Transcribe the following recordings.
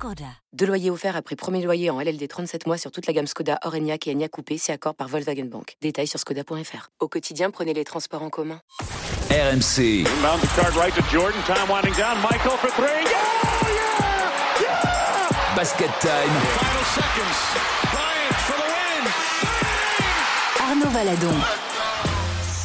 Skoda. Deux loyers offerts après premier loyer en LLD 37 mois sur toute la gamme Skoda, Orenia et Enya Coupé, c'est accord par Volkswagen Bank. Détails sur skoda.fr. Au quotidien, prenez les transports en commun. RMC. Inbound the card right to Jordan. Time winding down. Michael for three. Yeah! Yeah! Yeah! Basket time. Final seconds. Bryant for the win. Arnaud Valadon.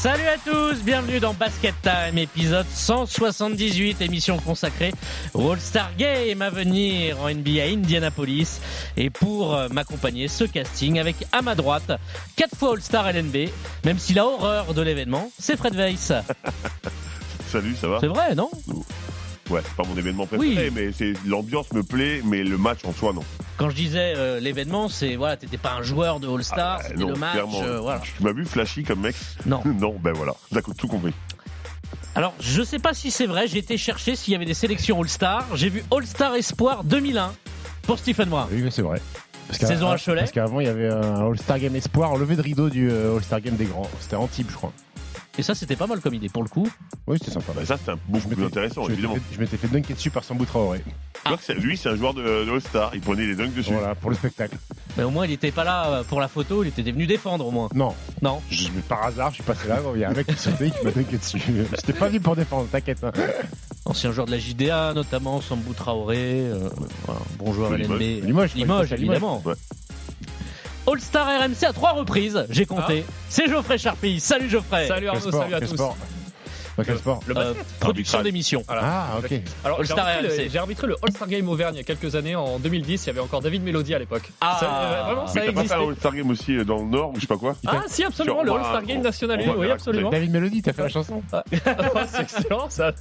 Salut à tous, bienvenue dans Basket Time, épisode 178, émission consacrée au All-Star Game à venir en NBA Indianapolis. Et pour euh, m'accompagner, ce casting avec à ma droite, 4 fois All-Star LNB, même s'il a horreur de l'événement, c'est Fred Weiss. Salut, ça va? C'est vrai, non? Ouais, c'est pas mon événement préféré, Oui. mais c'est l'ambiance me plaît, mais le match en soi non. Quand je disais euh, l'événement, c'est voilà, t'étais pas un joueur de All-Star, Ah, c'était non, le match, clairement. euh, voilà. Tu m'as vu flashy comme mec Non. Non, ben voilà, d'accord, tout compris. Alors, je sais pas si c'est vrai, j'ai été chercher s'il y avait des sélections All-Star. J'ai vu All-Star Espoir 2001 pour Stephen Moore. Oui, mais c'est vrai. Parce Saison à Cholet. Parce qu'avant, il y avait un All-Star Game Espoir, levé de rideau du euh, All-Star Game des grands. C'était Antibes, je crois. Et ça, c'était pas mal comme idée pour le coup. Oui, c'était sympa. Bah, ça, c'est un- beaucoup plus intéressant, je m'étais évidemment. fait- Je m'étais fait dunker dessus par Sambou Traoré. Lui, c'est un joueur de, de All-Star, il prenait les dunks dessus. Voilà, pour le spectacle. Mais au moins, il était pas là euh, pour la photo, il était venu défendre au moins. Non, Non. je, par hasard, je suis passé là, il y a un mec qui sautait qui m'a dunké dessus. J'étais pas venu pour défendre, t'inquiète. hein. Ancien joueur de la JDA, notamment Sambou Traoré. euh, voilà, bon joueur LNB. Limoges. Limoges, Limoges, évidemment. Ouais. All-Star RMC à trois reprises, j'ai compté. C'est Geoffrey Charpie. Salut Geoffrey. Salut Arnaud, salut à tous. Dans quel sport Le Euh, basket. production d'émission. Ah, ok. Alors, j'ai arbitré, le- j'ai arbitré le All-Star Game Auvergne il y a quelques années, en 2010. Il y avait encore David Mélody à l'époque. Ah. Ça, euh, vraiment, ça t'as pas fait existait. un All-Star Game aussi euh, dans le Nord ou je sais pas quoi Ah, si, absolument, Sur- le All-Star Game on- national, on oui, absolument. David Melody, t'as fait la chanson Ah, c'est excellent, ça.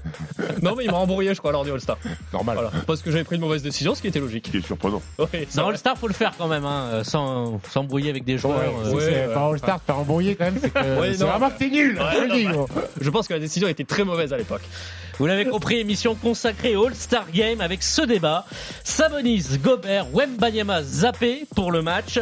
Non, mais il m'a embrouillé, je crois, lors du All-Star. Normal. Voilà. Parce que j'avais pris une mauvaise décision, ce qui était logique. Ce qui est surprenant. Oui, c'est Dans. All-Star, faut le faire quand même, hein, euh, sans s'embrouiller avec des joueurs. Ouais, euh, ouais, c'est ouais. pas All-Star, faire embrouiller quand même, c'est Ouais, vraiment que t'es nul. Ouais, bah. Je pense que la décision était très mauvaise à l'époque. Vous l'avez compris, émission consacrée au All-Star Game avec ce débat. Sabonis, Gobert, Wembanyama zappé pour le match.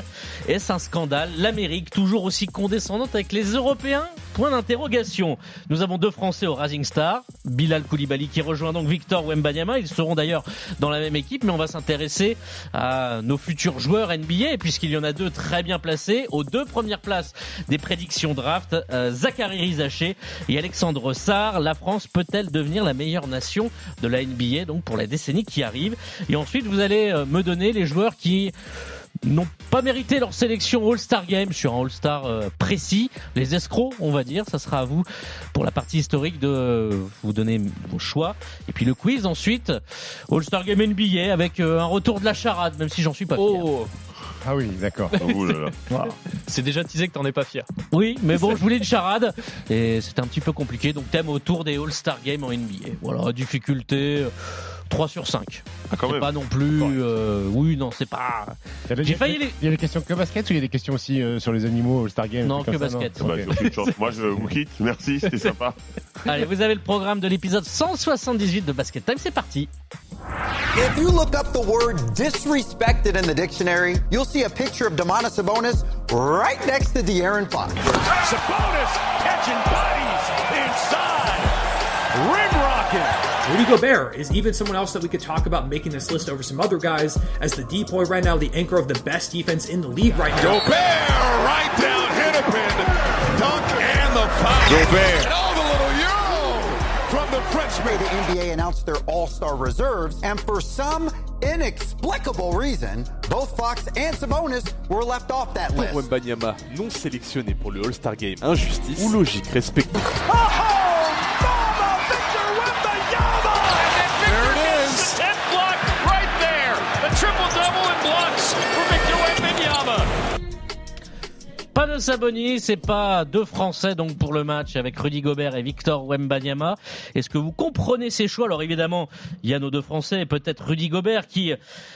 Est-ce un scandale L'Amérique toujours aussi condescendante avec les Européens Point d'interrogation. Nous avons deux Français au Rising Star. Bilal Koulibaly qui rejoint donc Victor Wembanyama. Ils seront d'ailleurs dans la même équipe, mais on va s'intéresser à nos futurs joueurs NBA puisqu'il y en a deux très bien placés. Aux deux premières places des prédictions draft, euh, Zachary Rizaché et Alexandre Sarr. La France peut-elle devenir la meilleure nation de la NBA donc pour la décennie qui arrive Et ensuite, vous allez euh, me donner les joueurs qui n'ont pas mérité leur sélection All-Star Game sur un All-Star euh, précis, les escrocs, on va dire. Ça sera à vous pour la partie historique de euh, vous donner vos choix. Et puis le quiz ensuite, All-Star Game NBA avec un retour de la charade, même si j'en suis pas fier. Oh, Ah oui, d'accord. Oh là là. Voilà. c'est déjà teasé que t'en es pas fier. Oui, mais bon, je voulais une charade et c'était un petit peu compliqué. Donc thème autour des All-Star Games en NBA. Voilà, difficulté euh, 3 sur 5. Ah, quand C'est même. pas non plus. euh, oui, non, c'est pas. Il y a- J'ai failli les- Il y a des questions que basket ou il y a des questions aussi euh, sur les animaux, All-Star Game Non, des trucs que comme ça, basket. non Bah, Ok. j'ai aucune chance. Moi, je vous quitte. Merci, c'était sympa. Allez, vous avez le programme de l'épisode 178 de Basket Time. C'est parti. If you look up the word disrespected in the dictionary, you'll see a picture of Demonis Sabonis right next to De'Aaron Fox. Sabonis catching bodies Rudy Gobert is even someone else that we could talk about making this list over some other guys as the depoy right now, the anchor of the best defense in the league right now. Gobert right down, hit a pin. Dunk and the foul. Gobert. Oh, the little euro from the Frenchman. The NBA announced their all-star reserves, and for some inexplicable reason, both Fox and Sabonis were left off that Pour list. Wembanyama, non sélectionné pour le All-Star Game, injustice ou logique respectée Pas de Sabonis, c'est pas deux Français donc pour le match avec Rudy Gobert et Victor Wembanyama. Est-ce que vous comprenez ces choix? Alors évidemment, il y a nos deux Français et peut-être Rudy Gobert qui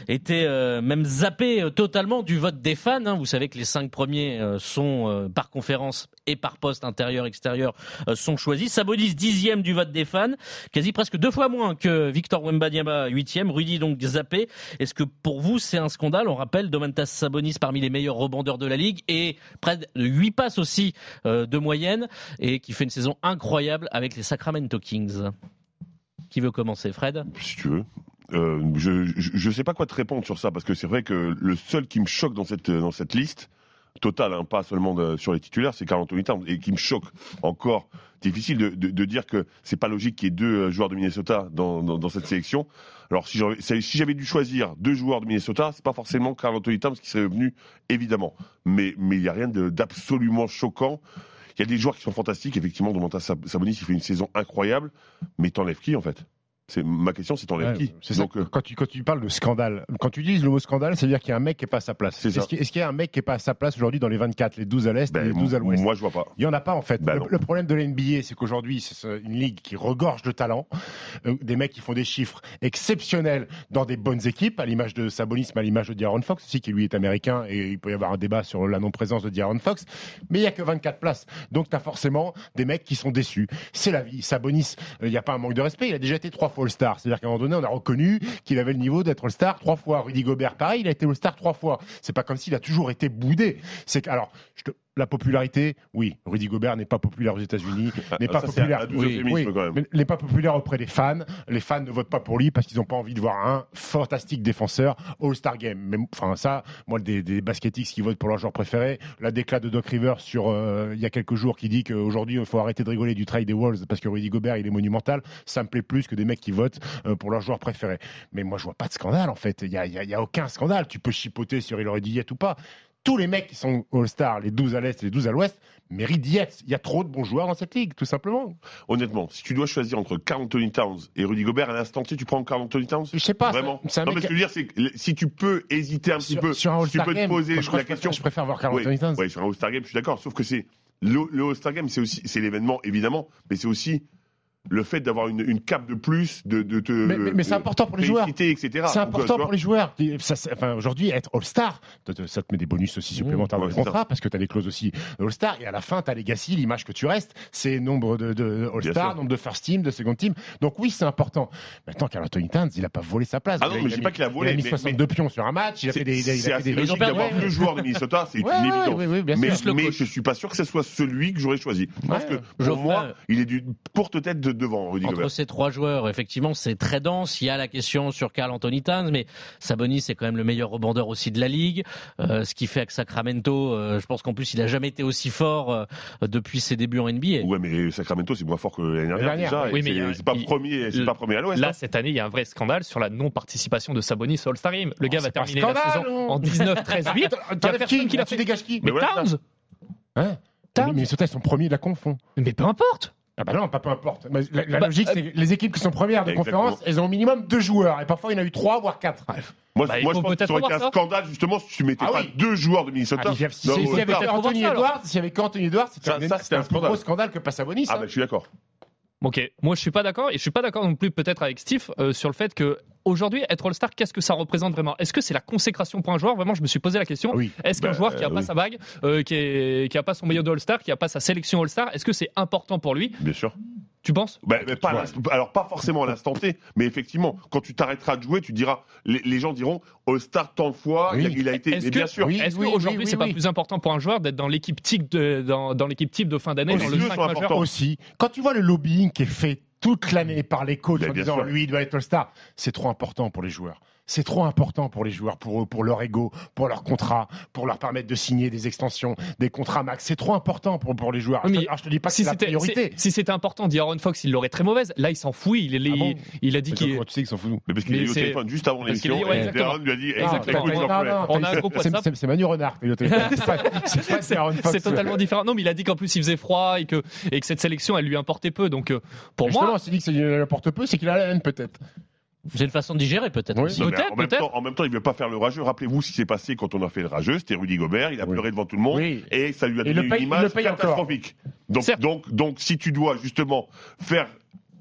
était euh, même zappé euh, totalement du vote des fans. hein. Vous savez que les cinq premiers euh, sont euh, par conférence et par poste intérieur-extérieur euh, sont choisis. Sabonis dixième du vote des fans, quasi presque deux fois moins que Victor Wembanyama huitième. Rudy donc zappé. Est-ce que pour vous c'est un scandale? On rappelle Domantas Sabonis parmi les meilleurs rebondeurs de la ligue et près de 8 passes aussi euh, de moyenne et qui fait une saison incroyable avec les Sacramento Kings. Qui veut commencer, Fred? Si tu veux. Euh, je, je sais pas quoi te répondre sur ça parce que c'est vrai que le seul qui me choque dans cette dans cette liste totale, hein, pas seulement sur les titulaires, c'est Carl Anthony Towns et qui me choque encore. Difficile de, dire que c'est pas logique qu'il y ait deux euh, joueurs de Minnesota dans, cette sélection. Alors si j'avais dû choisir deux joueurs de Minnesota, c'est pas forcément Carl Anthony Towns qui serait venu évidemment, mais mais il y a rien d'absolument choquant. Il y a des joueurs qui sont fantastiques, effectivement. Domantas Sab- Sabonis, il fait une saison incroyable, mais t'enlèves qui en fait? C'est ma question, c'est t'enlèves Ouais, qui c'est ça. Donc, euh, Quand tu, quand tu parles de scandale, quand tu utilises le mot scandale, c'est-à-dire qu'il y a un mec qui n'est pas à sa place. C'est ça. Est-ce qu'il est-ce qu'il y a un mec qui n'est pas à sa place aujourd'hui dans les 24, les 12 à l'Est ben, et les 12 à l'Ouest? moi, je vois pas. Il n'y en a pas en fait. Bah le, problème de la NBA, c'est qu'aujourd'hui, c'est une ligue qui regorge de talent, euh, des mecs qui font des chiffres exceptionnels dans des bonnes équipes, à l'image de Sabonis, mais à l'image de D'Aaron Fox aussi, qui lui est américain, et il peut y avoir un débat sur la non-présence de D'Aaron Fox. Mais il n'y a que 24 places, donc tu as forcément des mecs qui sont déçus. C'est la vie. Sabonis, euh, il n'y a pas un manque de respect. Il a déjà été trois fois All-Star, c'est-à-dire qu'à un moment donné, on a reconnu qu'il avait le niveau d'être All-Star trois fois. Rudy Gobert, pareil, il a été All-Star trois fois. C'est pas comme s'il a toujours été boudé. C'est alors, je te- la popularité, oui, Rudy Gobert n'est pas populaire aux États-Unis, n'est Ah, pas ça, c'est populaire. quand même. n'est pas populaire auprès des fans. Les fans ne votent pas pour lui parce qu'ils n'ont pas envie de voir un fantastique défenseur All-Star Game. Mais enfin ça, moi des, des baskettiques qui votent pour leur joueur préféré, la déclat de Doc Rivers sur euh, il y a quelques jours qui dit qu'aujourd'hui il faut arrêter de rigoler du trail des Wolves parce que Rudy Gobert il est monumental. Ça me plaît plus que des mecs qui votent euh, pour leur joueur préféré. Mais moi je vois pas de scandale en fait. Il y a, y a- il y a aucun scandale. Tu peux chipoter sur il aurait dit ou pas. Tous les mecs qui sont All-Star, les 12 à l'Est et les 12 à l'Ouest, méritent d'y être. Il y a trop de bons joueurs dans cette ligue, tout simplement. Honnêtement, si tu dois choisir entre Carl Anthony Towns et Rudy Gobert à l'instant T, tu prends Carl Anthony Towns? Je sais pas. Vraiment? un Non, mec mais ce que je veux dire, c'est que si tu peux hésiter un petit peu, sur un tu peux te poser je la je question. préfère- Je préfère voir Carl Oui, Anthony Towns. ouais, sur un All-Star Game, je suis d'accord. Sauf que c'est le, le All-Star Game, c'est aussi c'est l'événement évidemment, mais c'est aussi le fait d'avoir une, une cape de plus, de, de te Mais, mais- mais c'est de important pour les joueurs. etc. C'est important pour les joueurs. Enfin, aujourd'hui, être All-Star, ça te met des bonus aussi supplémentaires dans ouais, le contrat parce que tu as des clauses aussi All-Star. Et à la fin, tu as Legacy, l'image que tu restes, c'est nombre de, de All-Star, sûr. nombre de First Team, de Second Team. Donc oui, c'est important. Maintenant, Carl Anthony Towns, il a pas volé sa place. Ah non, Il mais je dis pas qu'il a volé, Il a mis mais- 62 pions sur un match. Il a fait des. il a- il c'est a fait des logique d'avoir Ouais, deux joueurs de Minnesota, c'est Ouais, une évidence. oui, oui, bien mais mais je suis pas sûr que ce soit celui que j'aurais choisi. Je Ouais. que pour moi, il est du courte tête de devant, Rudy Entre Gobert. ces trois joueurs, effectivement, c'est très dense. Il y a la question sur Carl Anthony Towns, mais Sabonis c'est quand même le meilleur rebondeur aussi de la ligue. Euh, ce qui fait avec Sacramento, euh, je pense qu'en plus il a jamais été aussi fort euh, depuis ses débuts en NBA. Ouais, mais Sacramento, c'est moins fort que l'année dernière, dernière, déjà. oui, mais c'est pas premier, c'est pas premier à l'Ouest. Là, hein. cette année, il y a un vrai scandale sur la non-participation de Sabonis au All-Star Game. Le gars Oh, va c'est pas terminer la saison non en 19, 13, 8. Attends, Il y a t'enlèves personne qui qui dégages qui Mais Mais voilà. Towns Hein Towns Mais Minnesota, ils sont premiers de la confond. Mais peu importe Ah bah non, pas peu importe. Mais La, la Bah, logique, euh, c'est que les équipes qui sont premières de Exactement. conférence, elles ont au minimum deux joueurs. Et parfois, il y en a eu trois, voire quatre. Moi, Bah, moi je pense que ça aurait été un scandale, justement, si tu mettais Ah pas oui. deux joueurs de Minnesota. Ah, mais s'il y a- s'il dans y avait Anthony Edwards, s'il y avait qu'Anthony Edwards, c'était un, plus gros scandale que Passabonis. Ah, hein. bah, je suis d'accord. Ok, moi je suis pas d'accord et je suis pas d'accord non plus peut-être avec Steve euh, sur le fait que aujourd'hui être All-Star, qu'est-ce que ça représente vraiment? Est-ce que c'est la consécration pour un joueur? Vraiment, je me suis posé la question. Oui. Est-ce qu'un Bah, joueur qui a euh, pas oui. sa bague, euh, qui, est, qui a pas son maillot de All-Star, qui a pas sa sélection All-Star, est-ce que c'est important pour lui? Bien sûr. Tu penses? Bah, mais pas à Ouais. l'instant- alors pas forcément à l'instant T, mais effectivement, quand tu t'arrêteras de jouer, tu diras, les, les gens diront, All-Star tant de fois, Oui. il, a, il a été, Est-ce mais que- bien sûr. Oui, Est-ce oui, qu'aujourd'hui oui, c'est oui, pas oui. plus important pour un joueur d'être dans l'équipe type de dans, dans l'équipe type de fin d'année dans les le deux 5 sont majeur importants. aussi. Quand tu vois le lobbying qui est fait toute l'année par les coachs en disant sûr. lui il doit être All-Star, c'est trop important pour les joueurs. C'est trop important pour les joueurs, pour eux, pour leur ego, pour leur contrat, pour leur permettre de signer des extensions, des contrats max. C'est trop important pour, pour les joueurs. Oui, alors, je te dis pas que si c'est la c'était priorité. si- c'était important, dit Aaron Fox, il l'aurait très mauvaise. Là, il s'en fout. Il, il, Ah bon il a dit qu'il. tu sais qu'ils s'en foutent Mais parce qu'il est eu au c'est- téléphone juste avant qu'il l'émission, ouais, et. Darren lui a dit, Ah, fais. On a un groupe c'est- WhatsApp. c'est- C'est Manu Renard. qui est au téléphone. C'est Aaron totalement différent. Non, mais il a dit qu'en plus il faisait froid et que, et que cette sélection, elle lui importait peu. Donc, euh, pour Justement, moi, s'il dit que ça lui apporte peu, c'est qu'il a la haine peut-être. C'est une façon de digérer peut-être. Oui. en, même temps, en même temps, il veut pas faire le rageux. Rappelez-vous ce qui s'est passé quand on a fait le rageux. C'était Rudy Gobert. Il a Oui. pleuré devant tout le monde. Oui. Et ça lui a donné paye- une image catastrophique. Donc, donc, donc, si tu dois justement faire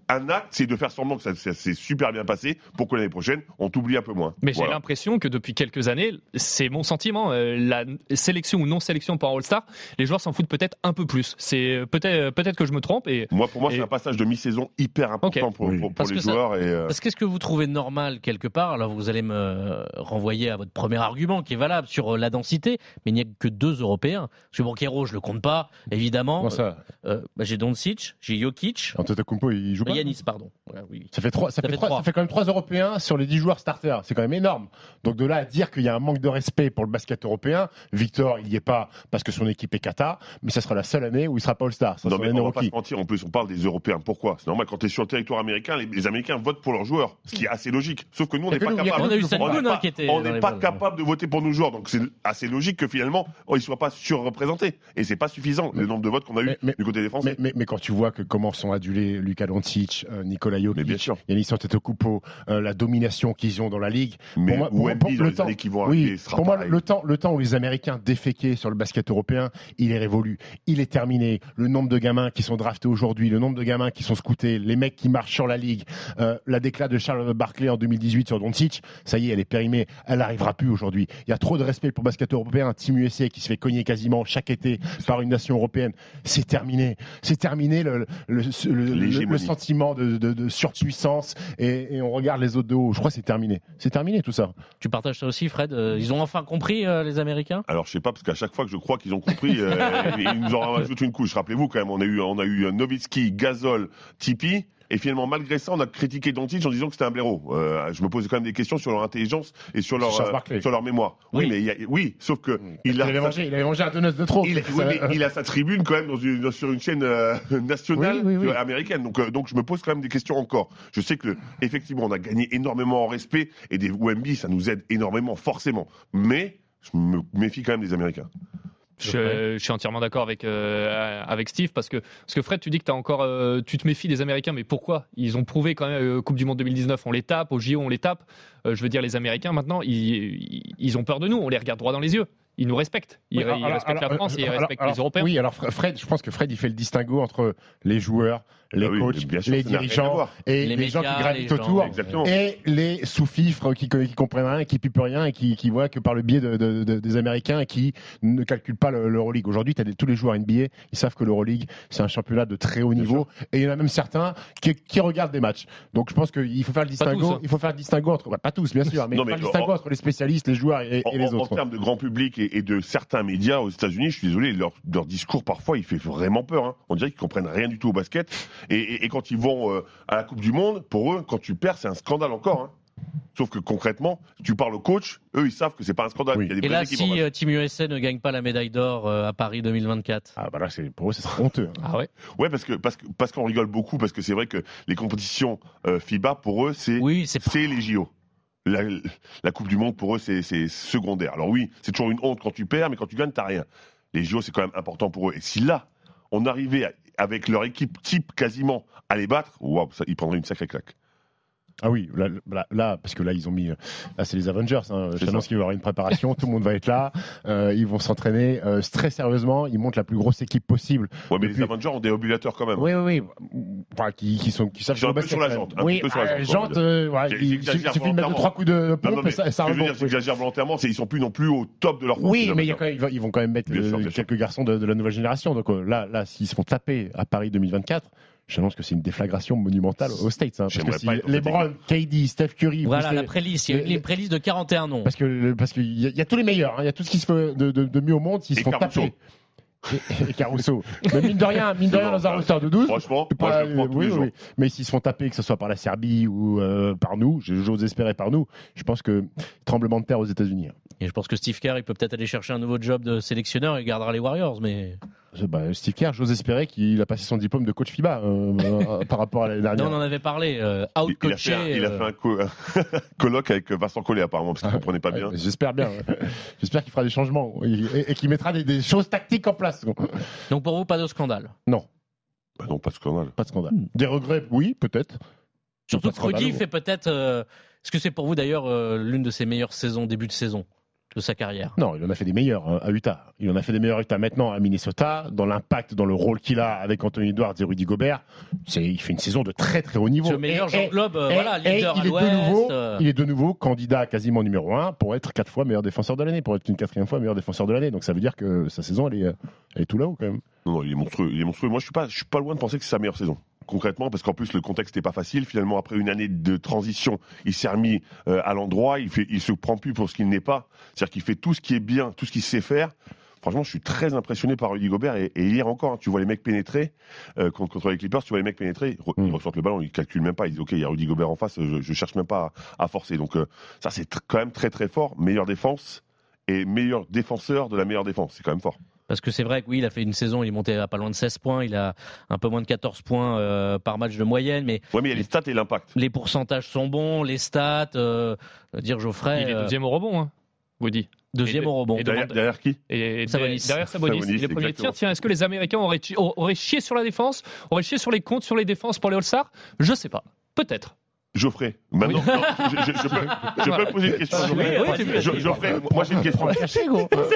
un acte, c'est de faire semblant que ça, ça s'est super bien passé pour que l'année prochaine, on t'oublie un peu moins. Mais j'ai l'impression que depuis quelques années, c'est mon sentiment, euh, la sélection ou non sélection pour un All-Star, les joueurs s'en foutent peut-être un peu plus. C'est euh, peut-être peut-être que je me trompe et Moi, pour moi, Et- c'est un passage de mi-saison hyper important pour, Oui. pour- pour Parce les ça- joueurs. Et, euh, Parce qu'est-ce que vous trouvez normal quelque part Alors vous allez me renvoyer à votre premier argument qui est valable sur euh, la densité, mais il n'y a que deux Européens. Parce que Banquero, je le compte pas, évidemment. Comment ça? Euh, bah, j'ai Doncic, j'ai Jokic, Antetokounmpo, il joue pas? Yanis, pardon. Oui. Ça fait, trois, ça, Ça fait ça fait quand même trois Européens sur les 10 joueurs starters. C'est quand même énorme. Donc de là à dire qu'il y a un manque de respect pour le basket européen, Victor, il n'y est pas parce que son équipe est Kata, mais ça sera la seule année où il sera pas All-Star. Ça Non, mais on va pas se mentir. En plus, on parle des Européens. Pourquoi? C'est normal quand tu es sur le territoire américain, les, les Américains votent pour leurs joueurs, ce qui est assez logique. Sauf que nous, on n'est pas nous, capable. On a eu on Sengun n'est hein, pas- capable de voter pour nos joueurs, donc c'est assez logique que finalement oh, ils soient pas surreprésentés. Et c'est pas suffisant le nombre de votes qu'on a eu du côté des Français. Mais, mais, mais quand tu vois que comment sont adulés Luka Doncic, euh, Nikola Mais bien Jokic, sûr. Yanis Antetokounmpo, euh, la domination qu'ils ont dans la ligue. Mais pour moi, pour pour- le temps- qui vont oui, arriver, sera pour moi, pareil. le temps, le temps où les Américains déféquaient sur le basket européen, il est révolu. Il est terminé. Le nombre de gamins qui sont draftés aujourd'hui, le nombre de gamins qui sont scoutés, les mecs qui marchent sur la ligue, euh, la déclat de Charles Barkley en 2018 sur Doncic, ça y est, elle est périmée. Elle n'arrivera plus aujourd'hui. Il y a trop de respect pour le basket européen. Un team USA qui se fait cogner quasiment chaque été par une nation européenne, c'est terminé. C'est terminé le, le, le- le- L'hégémonie. Sentiment de, de- de surpuissance et, et on regarde les autres de haut. Je crois que c'est terminé. C'est terminé tout ça. Tu partages ça aussi, Fred Euh, Ils ont enfin compris, euh, les Américains? Alors je sais pas parce qu'à chaque fois que je crois qu'ils ont compris, euh, ils nous en rajoutent une couche. Rappelez-vous quand même, on a eu on a eu Novitski, Gasol, Tipeee. Et finalement, malgré ça, on a critiqué Doncic en disant que c'était un blaireau. Euh, je me pose quand même des questions sur leur intelligence et sur leur, Charles euh, sur leur mémoire. Oui, Oui. mais il y a- oui, sauf que il Il a, avait, sa, mangé, il avait mangé un donut de trop. il, Ça- oui, mais il a sa tribune quand même dans une- sur une chaîne euh, nationale américaine. Donc, donc je me pose quand même des questions encore. Je sais que effectivement, on a gagné énormément en respect et des Wemby, ça nous aide énormément, forcément. Mais je me méfie quand même des Américains. Je, je suis entièrement d'accord avec euh, avec Steve parce que parce que Fred, tu dis que t'as encore euh, tu te méfies des Américains, mais pourquoi? Ils ont prouvé quand même euh, Coupe du Monde 2019, on les tape au JO, on les tape. Je veux dire, les Américains maintenant, ils, ils- ont peur de nous, on les regarde droit dans les yeux. Ils nous respectent. Ils, Oui, ils alors- respectent alors- la France et ils respectent alors- les Européens. Oui, alors Fre- Fred, je pense que Fred, il fait le distinguo entre les joueurs, les Ah oui, coachs, bien sûr, les dirigeants et Les les, gens qui gravitent gens, autour. Exactement. Et les sous-fifres qui, qui comprennent rien, qui pipent rien et qui, qui voient que par le biais de, de- de- des Américains qui ne calculent pas le- l'Euroleague. Aujourd'hui, tu as tous les joueurs NBA, ils savent que l'Euroleague, c'est un championnat de très haut niveau. Et il y en a même certains qui, qui regardent des matchs. Donc je pense qu'il faut faire le distinguo. tous. Il faut faire le distinguo entre, bah, pas tous, bien sûr, mais, Non, il faut mais faire le distinguo en- entre les spécialistes, les joueurs et, les en- en autres. termes de grand public et, et de certains médias aux États-Unis, je suis désolé, leur, leur discours parfois il fait vraiment peur. hein. On dirait qu'ils comprennent rien du tout au basket. Et, et- et quand ils vont euh, à la Coupe du Monde, pour eux, quand tu perds, c'est un scandale encore. hein. Sauf que concrètement, tu parles au coach, eux ils savent que c'est pas un scandale. Oui. Il y a des Et là, si euh, Team USA ne gagne pas la médaille d'or euh, à Paris 2024 Ah bah là, c'est pour eux, ce sera honteux. hein. Ah ouais. Ouais, parce que parce que parce qu'on rigole beaucoup parce que c'est vrai que les compétitions euh, FIBA pour eux c'est Oui, c'est pas- c'est les JO. La, la Coupe du Monde pour eux c'est c'est secondaire. Alors oui, c'est toujours une honte quand tu perds, mais quand tu gagnes t'as rien. Les JO c'est quand même important pour eux. Et si là on arrivait à- avec leur équipe type quasiment à les battre, ils prendraient une sacrée claque. Ah oui, là, là, là, parce que là, ils ont mis. Là, c'est les Avengers. Hein. Je ça. qu'il va y avoir une préparation. tout le monde va être là. Euh, ils vont s'entraîner euh, très sérieusement. Ils montent la plus grosse équipe possible. Ouais, mais Depuis- les Avengers ont des ovulateurs quand même. Oui, oui, oui. Enfin, qui, qui sont, qui savent jouer un peu sur la jante, un oui, peu sur la euh, jante, euh, ouais, il suffit de mettre trois coups de Non, pompe non, mais ça, ça ce que je veux rebond. dire, c'est que j'exagère volontairement, c'est ils sont plus non plus au top de leur Oui, mais ils vont- quand même mettre euh, quelques garçons de, la nouvelle génération. Donc euh, là, là, s'ils se font taper à Paris 2024, j'annonce que c'est une déflagration monumentale aux States. hein, parce que si LeBron, KD, Steph Curry, Voilà la les- préliste. Il y a les- une préliste de 41 noms. Parce que parce qu'il y, y a tous les meilleurs, hein, il y a tout ce qui se fait de, de- de mieux au monde, s'ils se Et font taper. Et, et Caruso. Mais mine de rien, mine de rien, dans un roster de 12, Franchement, moi, pas- je le prends tous oui, les oui, jours. oui. Mais s'ils se font taper, que ce soit par la Serbie ou euh, par nous, j'ose espérer par nous, je pense que tremblement de terre aux États-Unis. hein. Et je pense que Steve Kerr, il peut peut-être aller chercher un nouveau job de sélectionneur et il gardera les Warriors. Mais bah, Steve Kerr, j'ose espérer qu'il a passé son diplôme de coach FIBA euh, euh, par rapport à l'année non, dernière. on en avait parlé. euh, Il, il a fait un, out-coaché. il a euh, fait un co- colloque avec Vincent Collet apparemment parce qu'il Ah, comprenait pas bien. J'espère bien. ouais. J'espère qu'il fera des changements et, et qu'il mettra des, des choses tactiques en place. Donc pour vous, pas de scandale? Non, Bah non, pas de scandale. pas de scandale. Des regrets, oui, peut-être. Surtout que Rudy fait peut-être. euh, Est-ce que c'est pour vous d'ailleurs euh, l'une de ses meilleures saisons, début de saison? De sa carrière Non, il en a fait des meilleurs hein, à Utah. Il en a fait des meilleurs à Utah. Maintenant, à Minnesota, dans l'impact, dans le rôle qu'il a avec Anthony Edwards et Rudy Gobert, c'est, il fait une saison de très très haut niveau. Ce meilleur euh, et- voilà, et leader à il est l'Ouest. de nouveau, euh. il est de nouveau candidat quasiment numéro un pour être quatre fois meilleur défenseur de l'année, pour être une quatrième fois meilleur défenseur de l'année. Donc ça veut dire que sa saison, elle est, elle est tout là-haut quand même. Non, non, il est monstrueux. Il est monstrueux. Moi, je suis pas, je suis pas loin de penser que c'est sa meilleure saison. Concrètement, parce qu'en plus le contexte n'est pas facile. Finalement, après une année de transition, il s'est remis euh, à l'endroit. Il fait, il se prend plus pour ce qu'il n'est pas. C'est-à-dire qu'il fait tout ce qui est bien, tout ce qu'il sait faire. Franchement, je suis très impressionné par Rudy Gobert. Et, et hier encore, hein, tu vois les mecs pénétrer euh, contre, contre les Clippers. Tu vois les mecs pénétrer. Ils, re- Mm. ils ressortent le ballon, ils calculent même pas. Ils disent OK, il y a Rudy Gobert en face. Je, je cherche même pas à, à forcer. Donc euh, ça, c'est tr- quand même très très fort. Meilleure défense et meilleur défenseur de la meilleure défense. C'est quand même fort. Parce que c'est vrai que oui, il a fait une saison, il est monté à pas loin de 16 points, il a un peu moins de 14 points euh, par match de moyenne, mais Ouais, mais il y a les stats et l'impact. les pourcentages sont bons, les stats, euh, dire Geoffrey, Il est euh, deuxième au rebond, hein, Woody. deuxième et- au rebond. et Derrière, derrière qui Et, et Sabonis. derrière Sabonis, Sabonis, est premier tir. Tiens, est-ce que les Américains auraient, chi- auraient chié sur la défense, auraient chié sur les comptes, sur les défenses pour les All-Stars? Je sais pas. Peut-être. Geoffrey. Maintenant, non, je, je- je peux, je peux poser une question à Geoffrey. Oui, oui, Geoffrey, moi j'ai une question.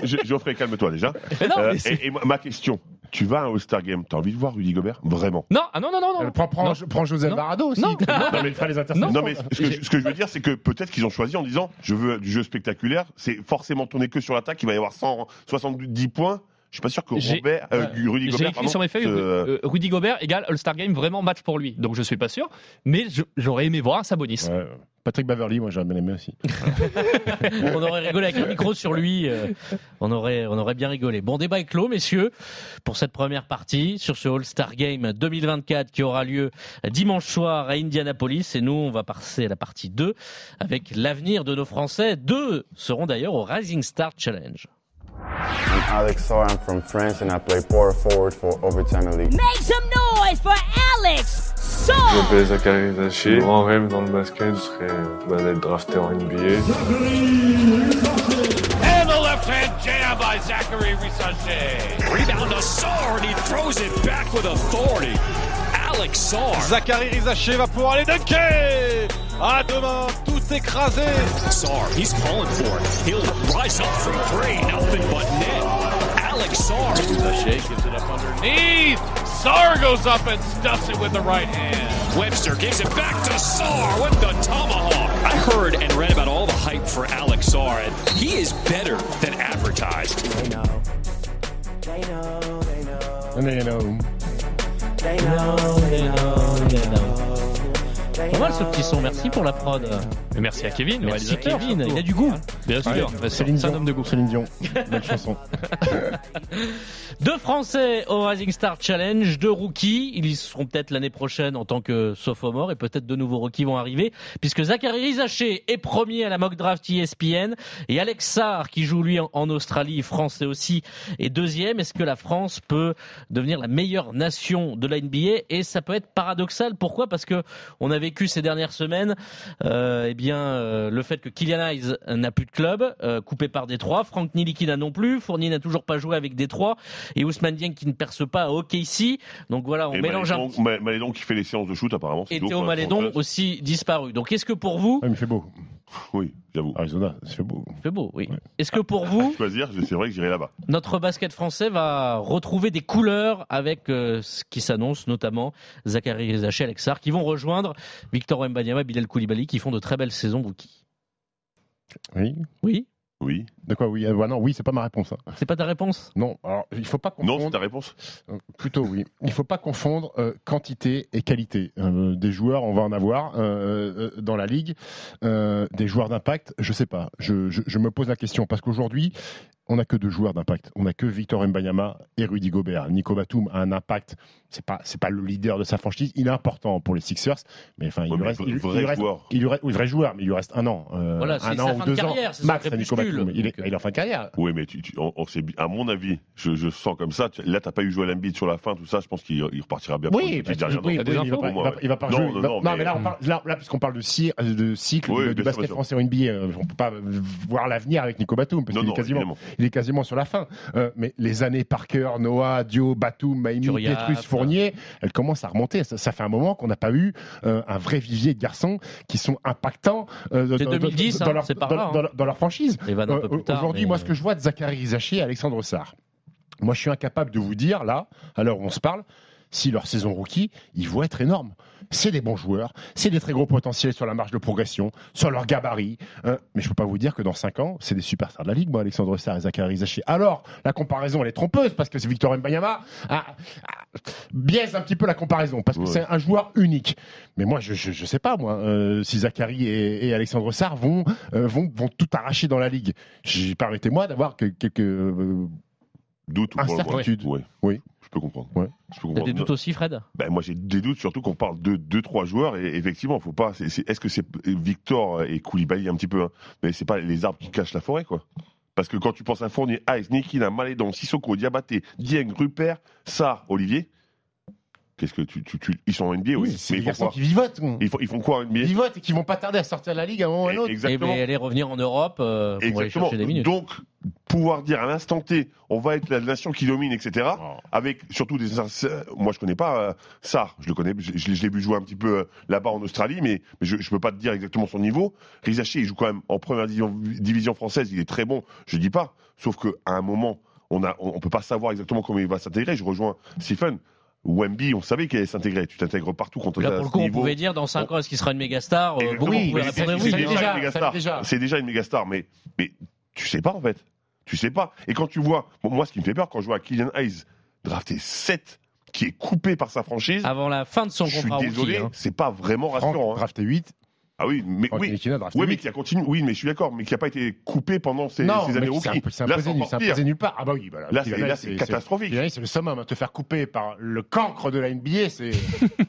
Je- Geoffrey, calme-toi déjà. Mais non, Euh, et, et ma question, tu vas à un All-Star Game, t'as envie de voir Rudy Gobert? Vraiment Non, ah non, non, non, non. Euh, prends, prends, Non. prends Joseph Non. Varado aussi. Non. Non, mais il fera les interceptions. Non, mais ce que, je- ce que je veux dire, c'est que peut-être qu'ils ont choisi en disant je veux du jeu spectaculaire, c'est forcément tourner que sur l'attaque, il va y avoir 170 points. Je suis pas sûr que J'ai- Robert, euh, Rudy J'ai Gobert, écrit pardon, sur mes feuilles se- euh, Rudy Gobert égale All-Star Game, vraiment match pour lui. Donc je suis pas sûr. Mais j'aurais aimé voir un Sabonis. Ouais. Patrick Baverly, moi j'aurais bien aimé aussi. on aurait rigolé avec un micro sur lui, euh, on, aurait, on aurait bien rigolé. Bon débat est clos, messieurs, pour cette première partie sur ce All-Star Game 2024 qui aura lieu dimanche soir à Indianapolis. Et nous, on va passer à la partie 2 avec l'avenir de nos Français. Deux seront d'ailleurs au Rising Star Challenge. I'm Alex Sarr. I'm from France and I play power forward for Overtime Elite. Make some noise for Alex Je Saw! m'appelle Zachary Zaché. Mon grand rêve dans le basket serait bah, d'être drafté en NBA. And the left-hand jam by Zachary Rissache. Rebound to Sarr, and he throws it back with authority. Alex Sarr. Zachary Rizaché va pouvoir aller dunker À demain, tout écrasé Sarr, he's calling for it. He'll rise up from three. Nothing. Alex Sarr. Rissache gives it up underneath. Sar goes up and stuffs it with the right hand. Webster gives it back to Sar with the tomahawk. I heard and read about all the hype for Alex Sar, and he is better than advertised. Mais non. Pas mal ce petit son, merci pour la prod. Merci à Kevin, Merci Kevin, surtout. il a du goût. Bien sûr, Ouais, c'est un Dion. homme de goût. Céline Dion. Belle chanson. Deux Français au Rising Star Challenge, deux rookies. Ils y seront peut-être l'année prochaine en tant que sophomore et peut-être de nouveaux rookies vont arriver puisque Zachary Rizaché est premier à la mock draft ESPN et Alex Sarr qui joue lui en, Australie, français aussi, est deuxième. Est-ce que la France peut devenir la meilleure nation de la NBA Et ça peut être paradoxal. Pourquoi? Parce que on a vécu ces dernières semaines euh, eh bien euh, le fait que Kylian Hayes n'a plus de club, euh, coupé par Détroit, Franck Nilikina non plus, Fournier n'a toujours pas joué avec Détroit et Ousmane Dieng qui ne perce pas à OKC. Donc voilà, on Et mélange un Malédon. Ma- Malédon qui fait les séances de shoot apparemment. Et Théo Malédon aussi disparu. Donc est-ce que pour vous, mais il fait beau. Oui, j'avoue. Arizona, il fait beau. fait beau, oui. Est-ce que pour vous, Choisir, c'est vrai que j'irai là-bas. notre basket français va retrouver des couleurs avec euh, ce qui s'annonce, notamment Zachary Rizaché, Alex Sarr, qui vont rejoindre Victor Wembanyama, Bilal Koulibaly, qui font de très belles saisons rookies. Oui. Oui, Oui. De quoi oui Ah, bah non, oui, c'est pas ma réponse. hein. c'est pas ta réponse? Non, alors il faut pas Non, confondre. c'est ta réponse Euh, Plutôt oui. Il faut pas confondre euh, quantité et qualité. Euh, des joueurs, on va en avoir euh, euh, dans la ligue. Euh, des joueurs d'impact, je sais pas. Je, je- je me pose la question parce qu'aujourd'hui, on n'a que deux joueurs d'impact. On n'a que Victor Mbanyama et Rudy Gobert. Nico Batum a un impact. C'est pas c'est pas le leader de sa franchise. Il est important pour les Sixers, mais enfin il Ouais, lui reste, il, vrai il lui reste- joueur. il lui reste- oui, vrai joueur, mais il lui reste un an, euh, Voilà, un an ou de deux carrière, ans max à Nico. Batum. Il est, il est en fin de carrière. Oui, mais tu, tu- on, on sait, à mon avis, je, je sens comme ça. tu- Là, t'as pas eu jouer à l'Embiid sur la fin, tout ça. Je pense qu'il il repartira bien. Oui, parce dernière oui, il va pas- va- ouais. il va pas Non, jouer. non, mais- là, là, puisqu'on parle de, de cycle du sûr, basket français en NBA, euh, on peut pas voir l'avenir avec Nico Batum parce Non, qu'il est non, quasiment, évidemment. Il est quasiment sur la fin. Euh, mais les années Parker, Noah, Dio, Batum, Maïmi, Turiaf, Petrus, Fournier, elles commencent à remonter. Ça, ça fait un moment qu'on n'a pas eu euh, un vrai vivier de garçons qui sont impactants euh, dans, 2010, dans hein, leur, c'est par dans- là, hein. dans leur- dans leur franchise. Aujourd'hui, mais- moi, ce que je vois de Zachary Rizachi et Alexandre Sarr, moi, je suis incapable de vous dire, là, à l'heure où on se parle, si leur saison rookie, ils vont être énormes. C'est des bons joueurs, c'est des très gros potentiels sur la marge de progression, sur leur gabarit. hein. mais je peux pas vous dire que dans 5 ans, c'est des superstars de la ligue, moi, Alexandre Sarr et Zachary Rizachi. Alors, la comparaison, elle est trompeuse parce que c'est Victor Mbanyama ah, ah, biaise un petit peu la comparaison parce que Ouais. c'est un joueur unique. Mais moi, je, je, je sais pas, moi, euh, si Zachary et, et Alexandre Sarr vont, euh, vont, vont tout arracher dans la ligue. Permettez-moi d'avoir que- quelques euh, Doute ou incertitudes. Ouais. Oui. Je peux comprendre. Ouais. Je peux T'as des doutes aussi, Fred? Ben, moi j'ai des doutes surtout qu'on parle de deux trois joueurs et effectivement faut pas est-ce que c'est Victor et Koulibaly un petit peu hein, mais c'est pas les arbres qui cachent la forêt quoi parce que quand tu penses à Fournier, Ice, Nikina, Malédon, Sissoko, Diabaté, Dieng, Rupert, Sarr, Olivier qu'est-ce que tu, tu, tu- ils sont en NBA oui, mais des ils font garçons quoi qui vivotent. ils font, ils font quoi en NBA Ils vivotent et qui vont pas tarder à sortir de la ligue à un moment ou à un autre. Et exactement mais aller revenir en Europe euh, pour aller Exactement. chercher des minutes. Donc, pouvoir dire à l'instant T, on va être la nation qui domine, etc. Avec surtout des. Moi, je connais pas euh, ça. Je le connais. Je, je l'ai- je l'ai vu jouer un petit peu euh, là-bas en Australie, mais, mais je, je peux pas te dire exactement son niveau. Rizachi, il joue quand même en première division, division française. Il est très bon. Je dis pas. Sauf que à un moment, on a, on, on peut pas savoir exactement comment il va s'intégrer. Je rejoins Stephen. Wemby, on savait qu'il allait s'intégrer. Tu t'intègres partout quand on Là, pour le coup, on pouvait dire dans 5 ans, est-ce qu'il sera une méga star euh, Mais c'est- oui. déjà déjà, une méga ça star. déjà. C'est déjà une méga star, mais, mais tu sais pas en fait. Tu sais pas. Et quand tu vois, bon, moi ce qui me fait peur quand je vois Kylian Hayes drafté 7, qui est coupé par sa franchise, Avant la fin de son je suis contrat désolé, hein. c'est pas vraiment rassurant. Franck, hein. drafté 8. Ah oui, mais oui. Oui, mais 8. qui a continué. Oui, mais je suis d'accord, mais qui a pas été coupé pendant ces, non, ces années c'est un rookies. peu- c'est Là, imposé, imposé nulle part. Ah bah oui, bah Là, là, c'est catastrophique. C'est le summum. hein. Te faire couper par le cancre de la NBA, c'est.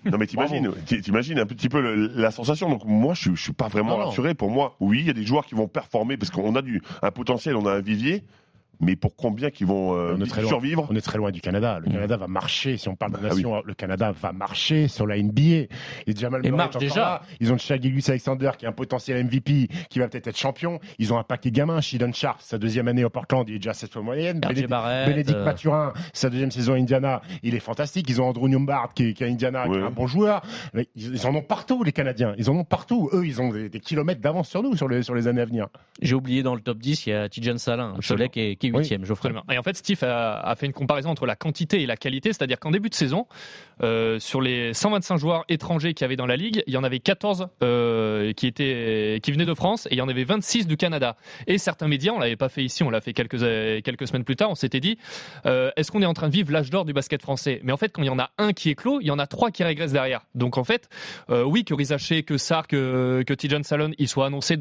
Non mais t'imagines, t'i- t'imagines un petit peu le- la sensation. Donc moi, je, suis- je suis pas vraiment non. rassuré. Pour moi, oui, il y a des joueurs qui vont performer parce qu'on a du un potentiel, on a un vivier. Mais pour combien qui vont euh, On est très loin. survivre On est très loin du Canada. Le Canada va marcher, si on parle de Bah nation, le Canada va marcher sur la NBA. Et Jamal Et Murray marche déjà. là. Ils ont Shai Alexander qui est un potentiel MVP, qui va peut-être être champion. Ils ont un paquet gamin, Shidon Sharp, sa deuxième année au Portland, il est déjà à cette fois moyenne. RJ Bénédicte, euh, Mathurin, sa deuxième saison à Indiana, il est fantastique. Ils ont Andrew Newbart qui est, qui est à Indiana, qui est un bon joueur. Ils, ils en ont partout, les Canadiens. Ils en ont partout. Eux, ils ont des, des kilomètres d'avance sur nous, sur les, sur les années à venir. J'ai oublié dans le top 10, il y a Tijan Salin, un qui est, qui est Oui. 8ème, Geoffrey. Absolument. Et en fait, Steve a, a fait une comparaison entre la quantité et la qualité, c'est-à-dire qu'en début de saison, euh, sur les 125 joueurs étrangers qu'il y avait dans la ligue, il y en avait 14 euh, qui étaient qui venaient de France et il y en avait 26 du Canada. Et certains médias, on l'avait pas fait ici, on l'a fait quelques quelques semaines plus tard, on s'était dit, euh, est-ce qu'on est en train de vivre l'âge d'or du basket français? Mais en fait, quand il y en a un qui éclot, il y en a trois qui régressent derrière. Donc en fait, oui, que Rizaché, que Sarr, que que Tijan Salon, ils soient annoncés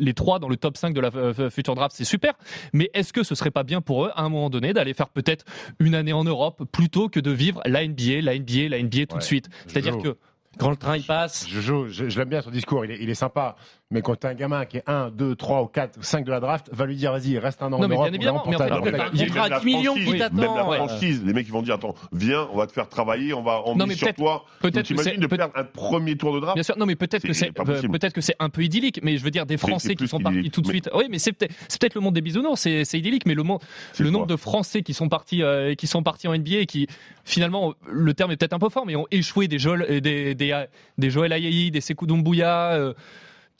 les trois dans le top 5 de la euh, future draft, c'est super. Mais est-ce que ce serait pas bien pour eux, à un moment donné, d'aller faire peut-être une année en Europe plutôt que de vivre la NBA, la NBA, la NBA tout de suite? C'est-à-dire que Quand le train il passe, Je, joue, je, je l'aime bien son discours, il est, il est sympa. Mais quand t'as un gamin qui est 1, 2, 3 ou 4 ou 5 de la draft, va lui dire vas-y, reste un an Non, en mais Europe. bien évidemment, mais en fait, mais il y a millions qui t'attend. Même la ouais. franchise, les mecs ils vont dire attends, viens, on va te faire travailler, on va Non, mais sur toi. peut-être T'imagines de perdre un premier tour de draft Bien sûr, non, mais peut-être que C'est peut-être que c'est un peu idyllique, mais je veux dire des Français qui sont partis tout de suite. Oui, mais c'est peut-être c'est peut-être le monde des bisounours, c'est c'est idyllique, mais le nombre de Français qui sont partis euh, qui sont partis en NBA et qui finalement le terme est peut-être un peu fort, mais ont échoué des Joel des des, des Joel Ayayi, des Sekou Doumbouya euh,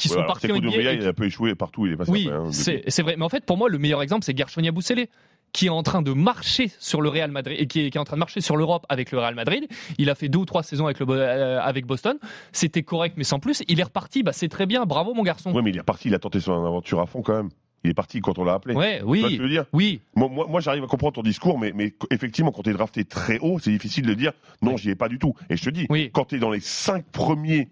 qui Ouais, sont partis en NBA. Il a un peu échoué partout, il est passé Oui, hein, c'est vrai. Mais en fait, pour moi, le meilleur exemple, c'est Gershon Yabusele qui est en train de marcher sur le Real Madrid et qui est, qui est en train de marcher sur l'Europe avec le Real Madrid. Il a fait deux ou trois saisons avec, le, euh, avec Boston. C'était correct, mais sans plus. Il est reparti. Bah, c'est très bien. Bravo, mon garçon. Ouais, mais il est parti, il a tenté son aventure à fond quand même. Il est parti quand on l'a appelé. Ouais, Tu oui, je veux dire? Oui. Moi, moi, moi, j'arrive à comprendre ton discours, mais, mais effectivement, quand tu es drafté très haut, c'est difficile de dire non, j'y ai pas du tout. Et je te dis, Oui. quand tu es dans les cinq premiers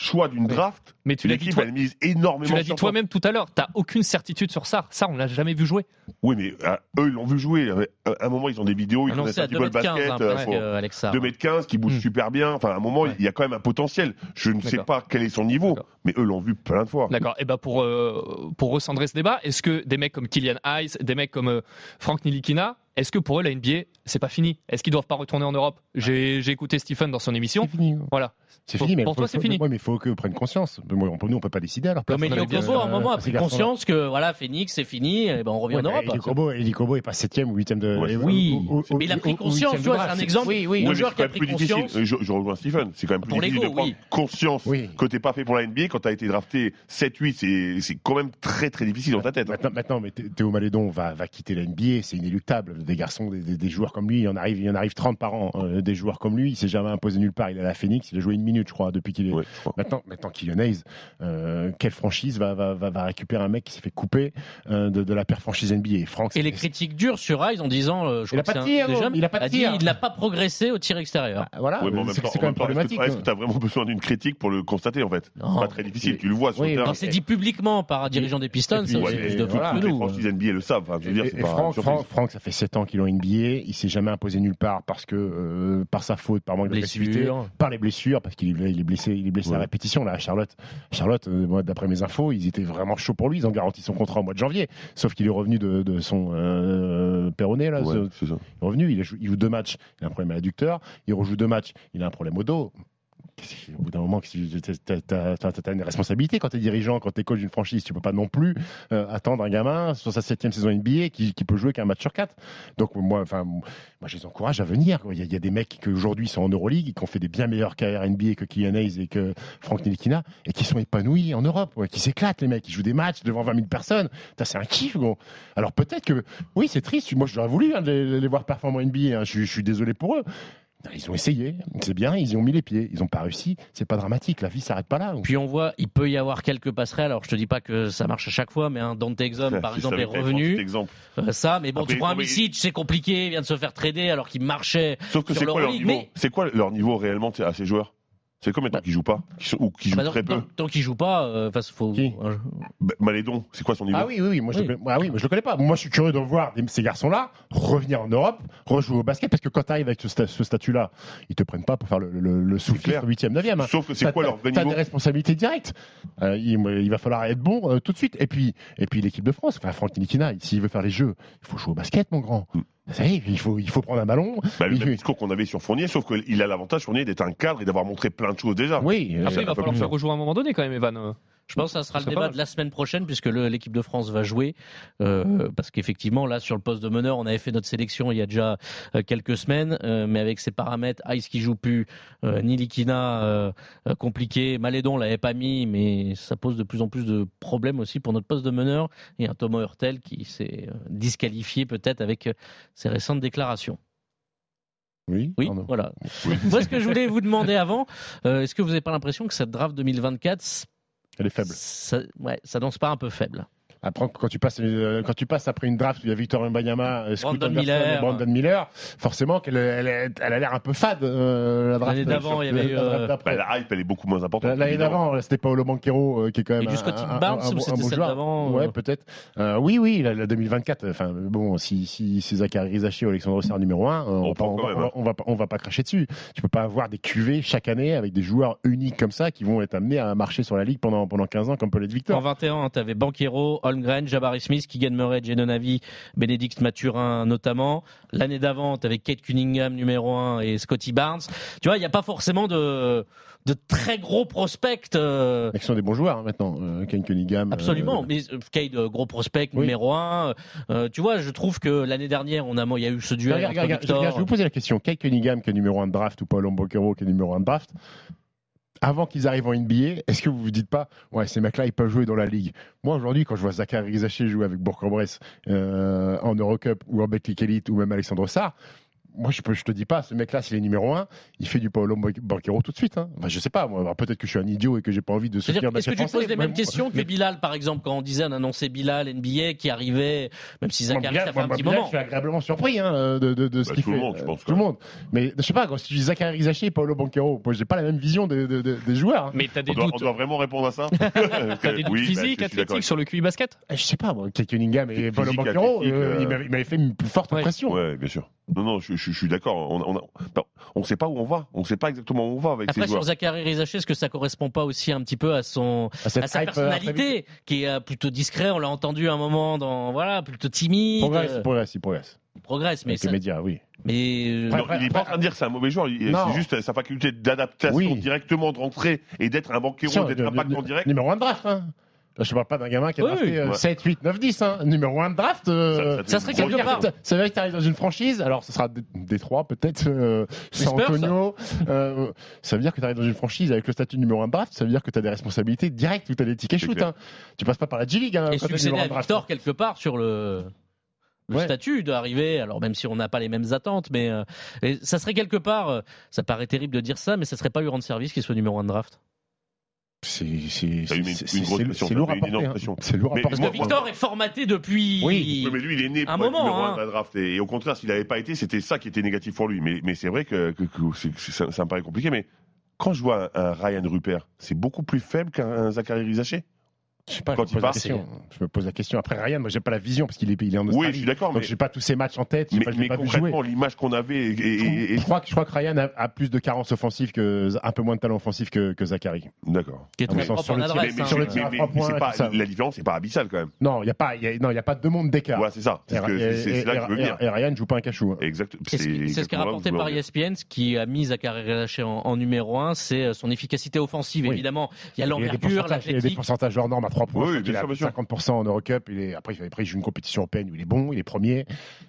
choix d'une draft, Mais tu l'as dit l'équipe, toi- elle mise énormément Tu l'as dit toi-même tout à l'heure. T'as aucune certitude sur ça. Ça, on l'a jamais vu jouer. Oui, mais euh, eux, ils l'ont vu jouer. Euh, À un moment, ils ont des vidéos, ils connaissent annoncé un petit peu le 2m15, basket. hein, euh, presque, faut- euh, Alexa. 2m15 qui bouge Hmm. super bien. Enfin, à un moment, Ouais. il y a quand même un potentiel. Je ne sais pas quel est son niveau, mais eux l'ont vu plein de fois. D'accord. Et ben pour euh, pour recentrer ce débat, est-ce que des mecs comme Kylian Hayes, des mecs comme euh, Frank Nilikina, est-ce que pour eux la NBA c'est pas fini. Est-ce qu'ils doivent pas retourner en Europe? J'ai écouté Stephen dans son émission. C'est fini. Voilà. C'est Pour- fini, mais pour toi, c'est fini. ouais, mais il faut qu'ils prennent conscience. Mais nous, on peut pas décider alors. Comme Personne Elio n'a dit, Kobo, à un moment, a pris conscience que voilà, Phoenix, c'est fini, et ben on revient Ouais, en mais Europe. Eli Kobo, est pas septième ou huitième de. Oui, ou- ou- mais il a pris conscience, tu vois, c'est un exemple. Oui, oui. Mais joueur c'est qui a quand même pris plus difficile. conscience. Je, je rejoins Stephen. C'est quand même plus Pour difficile de prendre oui. conscience Oui. que t'es pas fait pour la NBA quand t'as été drafté 7-8. C'est, c'est quand même très très difficile dans ta tête. hein. Maintenant, maintenant, mais Thé- Théo Malédon va, va quitter la NBA, c'est inéluctable. Des garçons, des joueurs comme lui, il y en arrive, il y en arrive 30 par an. euh, des joueurs comme lui, il s'est jamais imposé nulle part. Il est à la Phoenix, il a joué une minute, je crois, depuis qu'il est. Ouais, je crois. Maintenant, maintenant Hayes, euh, quelle franchise va, va, va, va récupérer un mec qui s'est fait couper euh, de, de la paire franchise NBA Franck, Et les critiques dures sur Rice en disant, euh, je Il crois a pas pas de dit, tir. il n'a pas progressé au tir extérieur. Ah, voilà, Ouais, c'est quand même problématique. Est-ce que tu as vraiment besoin d'une critique pour le constater en fait? C'est pas très difficile, tu le vois sur Oui, le terrain. Quand c'est dit publiquement par un dirigeant des Pistons, c'est de les nous. franchises NBA le savent. Et- Franck, ça fait 7 ans qu'il est en NBA. Il s'est jamais imposé nulle part parce que euh, par sa faute, par manque d'agressivité, par les blessures, parce qu'il est, il est blessé, il est blessé à répétition là. à Charlotte, Charlotte, euh, moi, d'après mes infos, ils étaient vraiment chauds pour lui. Ils ont garanti son contrat au mois de janvier. Sauf qu'il est revenu de, de son euh, péroné là. Ouais, ce- c'est ça. il est revenu, il, a jou- il joue deux matchs, il a un problème à l'adducteur. Il rejoue deux matchs, il a un problème au dos. Au bout d'un moment, tu as, une responsabilité quand tu es dirigeant, quand tu es coach d'une franchise. Tu peux pas non plus euh, attendre un gamin sur sa septième saison NBA qui, qui peut jouer qu'un match sur quatre. Donc moi, moi, je les encourage à venir. Il y, a- des mecs qui aujourd'hui sont en Euroleague, qui ont fait des bien meilleures carrières NBA que Kylian Hayes et que Frank Nilikina, et qui sont épanouis en Europe, ouais, qui s'éclatent les mecs, qui jouent des matchs devant 20 000 personnes. C'est un kiff. Alors peut-être que, oui, c'est triste. Moi, j'aurais voulu hein, les, voir performer en NBA. hein. Je suis désolé pour eux. Ils ont essayé, c'est bien, ils y ont mis les pieds, ils ont pas réussi, c'est pas dramatique, la vie s'arrête pas là. Puis on voit, il peut y avoir quelques passerelles. Alors je te dis pas que ça marche à chaque fois, mais un Dante Exum, par Si exemple, est revenu. exemple. Euh, ça, mais bon, Après, tu prends un Misic, c'est compliqué, il vient de se faire trader alors qu'il marchait Sauf que c'est quoi leur niveau Mais C'est quoi leur niveau réellement à ces joueurs? C'est combien de temps qu'ils jouent pas Qui sont- Ou qui jouent bah, très tant, peu tant qu'il joue pas, euh, faut. Qui euh, Bah, Malédon, c'est quoi son niveau Ah oui, oui, oui, moi, Je, Oui. le connais- ah oui, mais je le connais pas. Moi, je suis curieux de voir ces garçons-là revenir en Europe, rejouer au basket, parce que quand tu arrives avec ce, sta- ce statut-là, ils te prennent pas pour faire le, le, le clair. 8e, 9e. Sauf que c'est quoi leur vrai T'as niveau des responsabilités directes. Euh, il, il va falloir être bon euh, tout de suite. Et puis, et puis l'équipe de France, enfin, Franck Nilikina, s'il veut faire les jeux, il faut jouer au basket, mon grand. Mm. Ça y est, il faut, il faut prendre un ballon. Bah, le Il- même discours qu'on avait sur Fournier, sauf qu'il a l'avantage, Fournier, d'être un cadre et d'avoir montré plein de choses déjà. Oui, euh, Après, ça il va falloir faire faire. rejouer à un moment donné quand même, Evan. Je pense que ça sera Ça le débat de la semaine prochaine puisque l'équipe de France va jouer. Euh, parce qu'effectivement, là, sur le poste de meneur, on avait fait notre sélection il y a déjà euh, quelques semaines, euh, mais avec ses paramètres, Ice qui joue plus, euh, Nilikina compliqué, Malédon l'avait pas mis, mais ça pose de plus en plus de problèmes aussi pour notre poste de meneur et un Thomas Hurtel qui s'est disqualifié peut-être avec ses récentes déclarations. oui, voilà. Oui. Moi, ce que je voulais vous demander avant, est-ce que vous n'avez pas l'impression que cette draft 2024, Elle est faible. ça, ouais, ça danse pas un peu faible Après, quand tu passes, euh, quand tu passes après une draft où il y a Victor Mbanyama, euh, Brandon Miller. et Brandon Miller, forcément qu'elle elle, a l'air un peu fade. euh, la draft L'année d'avant, il y avait la draft euh, d'après. Bah, la hype, elle est beaucoup moins importante. L'année d'avant, c'était Paolo Banquero euh, qui est quand même Et du un- Scotty Barnes, c'était celle d'avant, Ouais, euh peut-être. Euh, oui, oui, la, la 2024. Enfin, bon, si si, si Zachary Rizaché ou Alexandre Serre numéro 1, on, va pas- prend on, va, même, on va- on va pas- on va pas cracher dessus. Tu peux pas avoir des cuvées chaque année avec des joueurs uniques comme ça qui vont être amenés à marcher sur la ligue pendant pendant 15 ans comme peut l'être En Victor. 21, tu avais Banquero, Holmgren, Jabari Smith, Keegan Murray, Jadon Avi, Bénédicte Mathurin notamment. L'année d'avant, avais Kate Cunningham numéro 1 et Scotty Barnes. Tu vois, il n'y a pas forcément de, de très gros prospects. euh, Mais qui sont des bons joueurs hein, maintenant. Euh, Ken Cunningham. Absolument, euh, mais euh, euh, gros prospect Oui. numéro 1. tu vois, je trouve que l'année dernière, on a, il y a eu ce duel Regarde, entre regarde, Victor. regarde, je vais vous poser la question. Kate Cunningham, qui est numéro 1 de draft, ou Paolo Banquero, qui est numéro 1 de draft, avant qu'ils arrivent en NBA, est-ce que vous vous dites pas, ouais, ces mecs-là, ils peuvent jouer dans la ligue? Moi, aujourd'hui, quand je vois Zachary Rizaché jouer avec Bourg-en-Bresse euh, en Eurocup, ou en Betclic Elite, ou même Alexandre Sarr, moi, je, peux, je te dis pas, ce mec-là, s'il est numéro 1, il fait du Paolo Banquero tout de suite. Hein. Enfin, je sais pas, moi, peut-être que je suis un idiot et que j'ai pas envie de C'est-à-dire, soutenir est-ce que tu poses les mêmes questions que Bilal, par exemple, quand on disait, on annonçait Bilal, NBA, qui arrivait, même si Zachary, Bilal, ça fait un moi, petit Bilal, moment. Je suis agréablement surpris hein, de, de, de ce Bah, qu'il tout fait. le monde, je Euh, pense, Tout le quand monde. Mais je sais pas, quand tu dis Zachary Rizaché et Paolo Banquero, moi j'ai pas la même vision de- de- de- des joueurs. hein. Mais t'as des On doit, on doutes. doit vraiment répondre à ça T'as des doutes Oui, bah, physiques, athlétiques sur le QI basket? Eh, Je sais pas, moi, Kate Cunningham et Paolo Banquero, euh, euh, il m'avait il m'avait fait une plus forte impression. Ouais, bien sûr. Non, non, je, je- je suis d'accord. On, on sait pas où on va. On sait pas exactement où on va avec Après, ces sur joueurs. Zachary Rizaché, est-ce que ça correspond pas aussi un petit peu à son, À sa euh, personnalité, qui est euh, plutôt discret, on l'a entendu à un moment dans, voilà, plutôt Il timide. progresse, il progresse, il progresse. Il progresse, mais Avec ça- les médias, oui. mais euh, Non, il est pas en train de dire que c'est un mauvais joueur. C'est juste sa faculté d'adaptation Oui. directement, de rentrer et d'être un banquero, Tiens, d'être de- impact en direct. Numéro 1 de draft, hein. Là, je parle pas d'un gamin qui a Oui, drafté oui. euh, Ouais. 7, 8, 9, 10. Hein. Numéro 1 de draft, euh, Ça- ça serait ça quelque dire part. ça veut dire que tu arrives dans une franchise, alors ce sera Détroit peut-être, euh, San Antonio. euh, ça veut dire que tu arrives dans une franchise avec le statut numéro 1 de draft, ça veut dire que tu as des responsabilités directes où tu as des tickets shoot. Hein. Tu passes pas par la G-League. Hein, et succéder à. Victor quelque part sur le, le Ouais. statut d'arriver. Alors même si on n'a pas les mêmes attentes, mais euh, ça serait quelque part. euh, ça paraît terrible de dire ça, mais ça serait pas lui rendre service qu'il soit numéro 1 de draft. C'est lourd à porter. énorme hein. pression. C'est lourd à. Parce que Victor est formaté depuis. Oui. Oui, mais lui, il est né Un pour être moment, numéro hein. un de la draft. Et, et au contraire, s'il n'avait pas été, c'était ça qui était négatif pour lui. Mais, mais c'est vrai que, que- que c'est- c'est- ça, ça me paraît compliqué. Mais quand je vois un, un Ryan Rupert, c'est beaucoup plus faible qu'un Zachary Rizaché. Je sais pas, Quand je, il me pose la part, question. je me pose la question. Après Ryan, moi j'ai pas la vision parce qu'il est, il est en Oui, Australie. je suis d'accord, Donc mais- j'ai pas tous ses matchs en tête. Mais, pas, je mais pas concrètement, l'image qu'on avait. Et, et- et- Je crois, que- je crois que Ryan a, a plus de carences offensives que un peu moins de talent offensif que, que Zachary. D'accord. Qui est mon très sens, propre sur en le tir- adresse. Mais, mais- hein. sur le mais- tir mais- pas, la différence, c'est pas abyssal quand même. Non, il y a pas, il y a, non, il y a pas deux mondes d'écart. Ouais, c'est ça. C'est là que je veux dire. et Ryan joue pas un cachou. hein. Exact. C'est ce qu'a rapporté par venir. ESPN, ce qui a mis Zachary Rizaché en, numéro 1, c'est euh, son efficacité offensive. Oui. Évidemment, il y a l'envergure, pourcentages, il y a des l'athlétique. pourcentages hors normes à 3 points. Oui, Je crois bien qu'il a sûr, bien sûr. 50% en Eurocup. Il est, après, après, il joue une compétition européenne où il est bon, il est premier.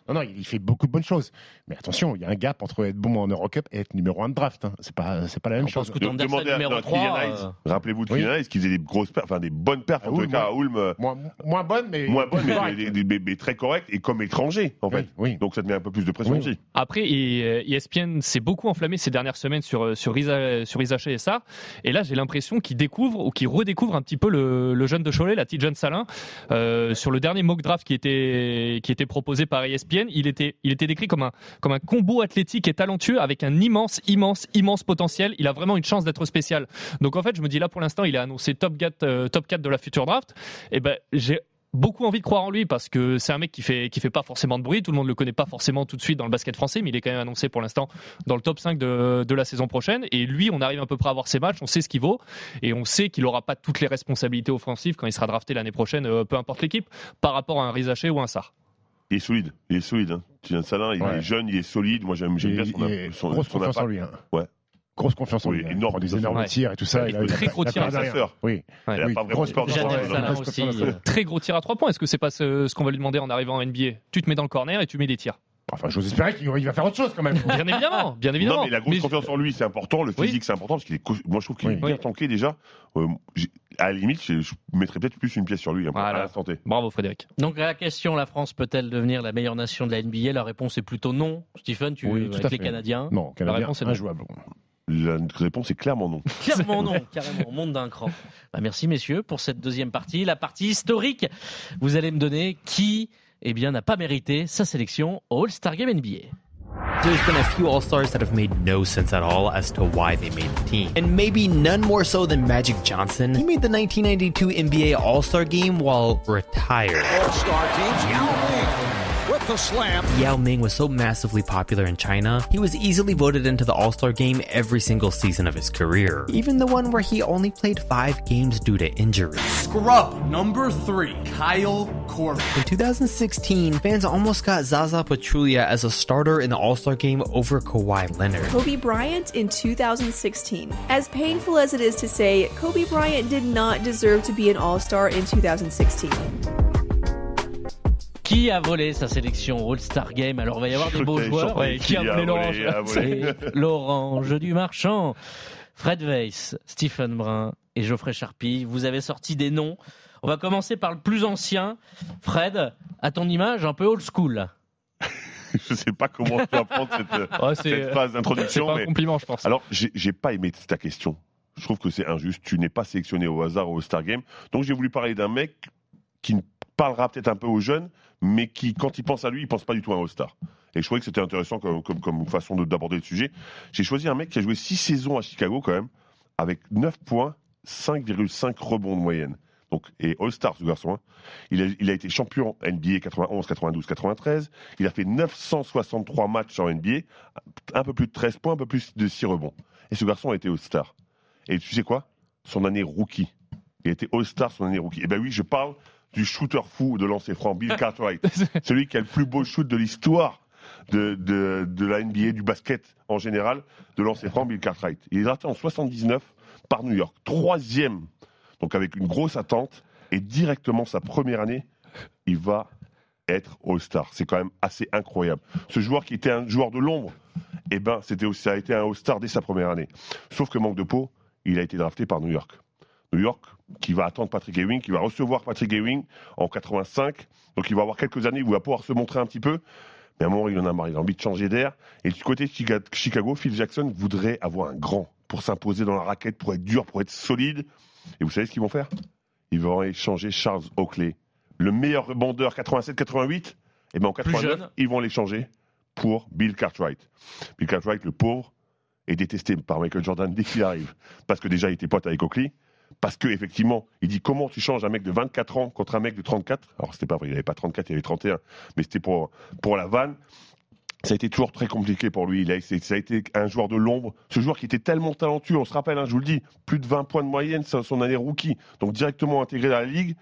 Non, non, il, fait beaucoup de bonnes choses. Mais attention, il y a un gap entre être bon en Eurocup et être numéro 1 de draft. hein. C'est pas, c'est pas la même On chose. pense que De- Anderson demandez à numéro à 3, Kylian euh. Rappelez-vous de. Kylian Hayes qui faisait des grosses perfs, enfin des bonnes perfs en Ah, tout cas à. Ulm. Moins, moins bonne, mais. Moins bonne, mais, correcte. mais- mais- mais très correct et comme étranger en fait. Oui, oui. Donc ça te met un peu plus de pression aussi. Après, et, ESPN s'est beaucoup enflammé ces dernières semaines sur euh, sur Isa, sur et ça. Et là, j'ai l'impression qu'il découvre ou qu'il redécouvre un petit peu le, le jeune de Cholet, la petite jeune Salin. Euh, sur le dernier mock draft qui était qui était proposé par ESPN, il était il était décrit comme un comme un combo athlétique et talentueux avec un immense immense immense potentiel. Il a vraiment une chance d'être spécial. Donc en fait, je me dis là pour l'instant, il est annoncé top 4 euh, top 4 de la future draft. Et ben j'ai beaucoup envie de croire en lui parce que c'est un mec qui fait qui fait pas forcément de bruit, tout le monde le connaît pas forcément tout de suite dans le basket français, mais il est quand même annoncé pour l'instant dans le top 5 de, de la saison prochaine et lui on arrive à peu près à voir ses matchs, on sait ce qu'il vaut et on sait qu'il aura pas toutes les responsabilités offensives quand il sera drafté l'année prochaine euh, peu importe l'équipe par rapport à un Rizaché ou un Sar. Il est solide. Il est solide. Hein. Kylian Salin, il Ouais. est jeune, il est solide. Moi j'aime bien son, son, grosse son confiance en impact. lui. hein. Ouais. Grosse confiance en Oui, lui. hein. énorme des énormes tirs et tout ça. Il a- il il a très gros il a tir à sa sœur. Oui. Oui, grosse- Très gros tir à trois points, est-ce que c'est pas ce, ce qu'on va lui demander en arrivant en NBA Tu te mets dans le corner et tu mets des tirs. Enfin, j'ose espérer qu'il il va faire autre chose quand même. Bien évidemment, bien évidemment. Non, mais la grosse Mais- confiance en lui, c'est important. Le Oui. physique, c'est important parce qu'il est. co- Moi, je trouve qu'il est Oui. bien Oui. tanké déjà. Euh, à la limite, je, je mettrais peut-être plus une pièce sur lui hein, Voilà. à l'instant T. Bravo Frédéric. Donc la question, la France peut-elle devenir la meilleure nation de la NBA La réponse est plutôt non. Stephen, tu Oui, veux tout avec à les fait. Canadiens Non, Canadien, réponse est non. injouable. La réponse est clairement non. Clairement non, carrément, on monte d'un cran. Bah, merci messieurs pour cette deuxième partie, la partie historique. Vous allez me donner qui eh bien, n'a pas mérité sa sélection au All-Star Game NBA. There's been a few All Stars that have made no sense at all as to why they made the team. And maybe none more so than Magic Johnson. He made the 1992 NBA All Star game while retired. All-star teams, Yao Ming with the slam. Yao Ming was so massively popular in China, he was easily voted into the All Star game every single season of his career, even the one where he only played five games due to injury. Scrub number three, Kyle Korver. In 2016, fans almost got Zaza Pachulia as a starter in the All Star game over Kawhi Leonard. Kobe Bryant in 2016. As painful as it is to say, Kobe Bryant did not deserve to be an All Star in 2016. Qui a volé sa sélection All-Star Game? Alors il va y avoir Je des beaux joueurs. qui a volé, l'orange. C'est l'orange du marchand. Fred Weiss, Stephen Brun et Geoffrey Charpie, vous avez sorti des noms. On va commencer par le plus ancien. Fred, à ton image, un peu old school. je sais pas comment tu vas prendre cette, euh, Ouais, c'est- cette phrase C'est d'introduction. pas un mais- compliment, je pense. Alors, j'ai j'ai pas aimé ta question. Je trouve que c'est injuste. Tu n'es pas sélectionné au hasard au Star Game. Donc, j'ai voulu parler d'un mec qui parlera peut-être un peu aux jeunes, mais qui, quand il pense à lui, il pense pas du tout à un All-Star. Et je trouvais que c'était intéressant comme, comme, comme façon de- d'aborder le sujet. J'ai choisi un mec qui a joué 6 saisons à Chicago, quand même, avec 9 points, 5,5 rebonds de moyenne. Donc, et All-Star, ce garçon. hein. Il, a, été champion NBA 91, 92, 93. Il a fait 963 matchs en NBA, un peu plus de 13 points, un peu plus de 6 rebonds. Et ce garçon a été All-Star. Et tu sais quoi? Son année rookie. Il a été All-Star son année rookie. Et ben oui, je parle du shooter fou de lancer franc, Bill Cartwright. Celui qui a le plus beau shoot de l'histoire de, de, de la NBA, du basket en général, de lancer franc, Bill Cartwright. Il est drafté en 79 par New York. Troisième, donc avec une grosse attente. Et directement sa première année, il va être All-Star. C'est quand même assez incroyable. Ce joueur qui était un joueur de l'ombre, eh ben, c'était aussi, ça a été un All-Star dès sa première année. Sauf que manque de peau, il a été drafté par New York. New York, qui va attendre Patrick Ewing, qui va recevoir Patrick Ewing en 85. Donc il va avoir quelques années où il va pouvoir se montrer un petit peu. Mais à un moment, il en a marre, il a envie de changer d'air. Et du côté de Chica- Chicago, Phil Jackson voudrait avoir un grand pour s'imposer dans la raquette, pour être dur, pour être solide. Et vous savez ce qu'ils vont faire? Ils vont échanger Charles Oakley, le meilleur rebondeur 87-88. Et bien en 89, jeune. ils vont l'échanger pour Bill Cartwright. Bill Cartwright, le pauvre, est détesté par Michael Jordan dès qu'il arrive. Parce que déjà, il était pote avec Oakley. Parce que effectivement, il dit comment tu changes un mec de 24 ans contre un mec de 34 Alors c'était pas vrai, il avait pas 34, il avait 31, mais c'était pour pour la vanne. Ça a été toujours très compliqué pour lui. Il a, ça a été un joueur de l'ombre. Ce joueur qui était tellement talentueux, on se rappelle, hein, je vous le dis, plus de 20 points de moyenne, son année rookie. Donc directement intégré dans la ligue.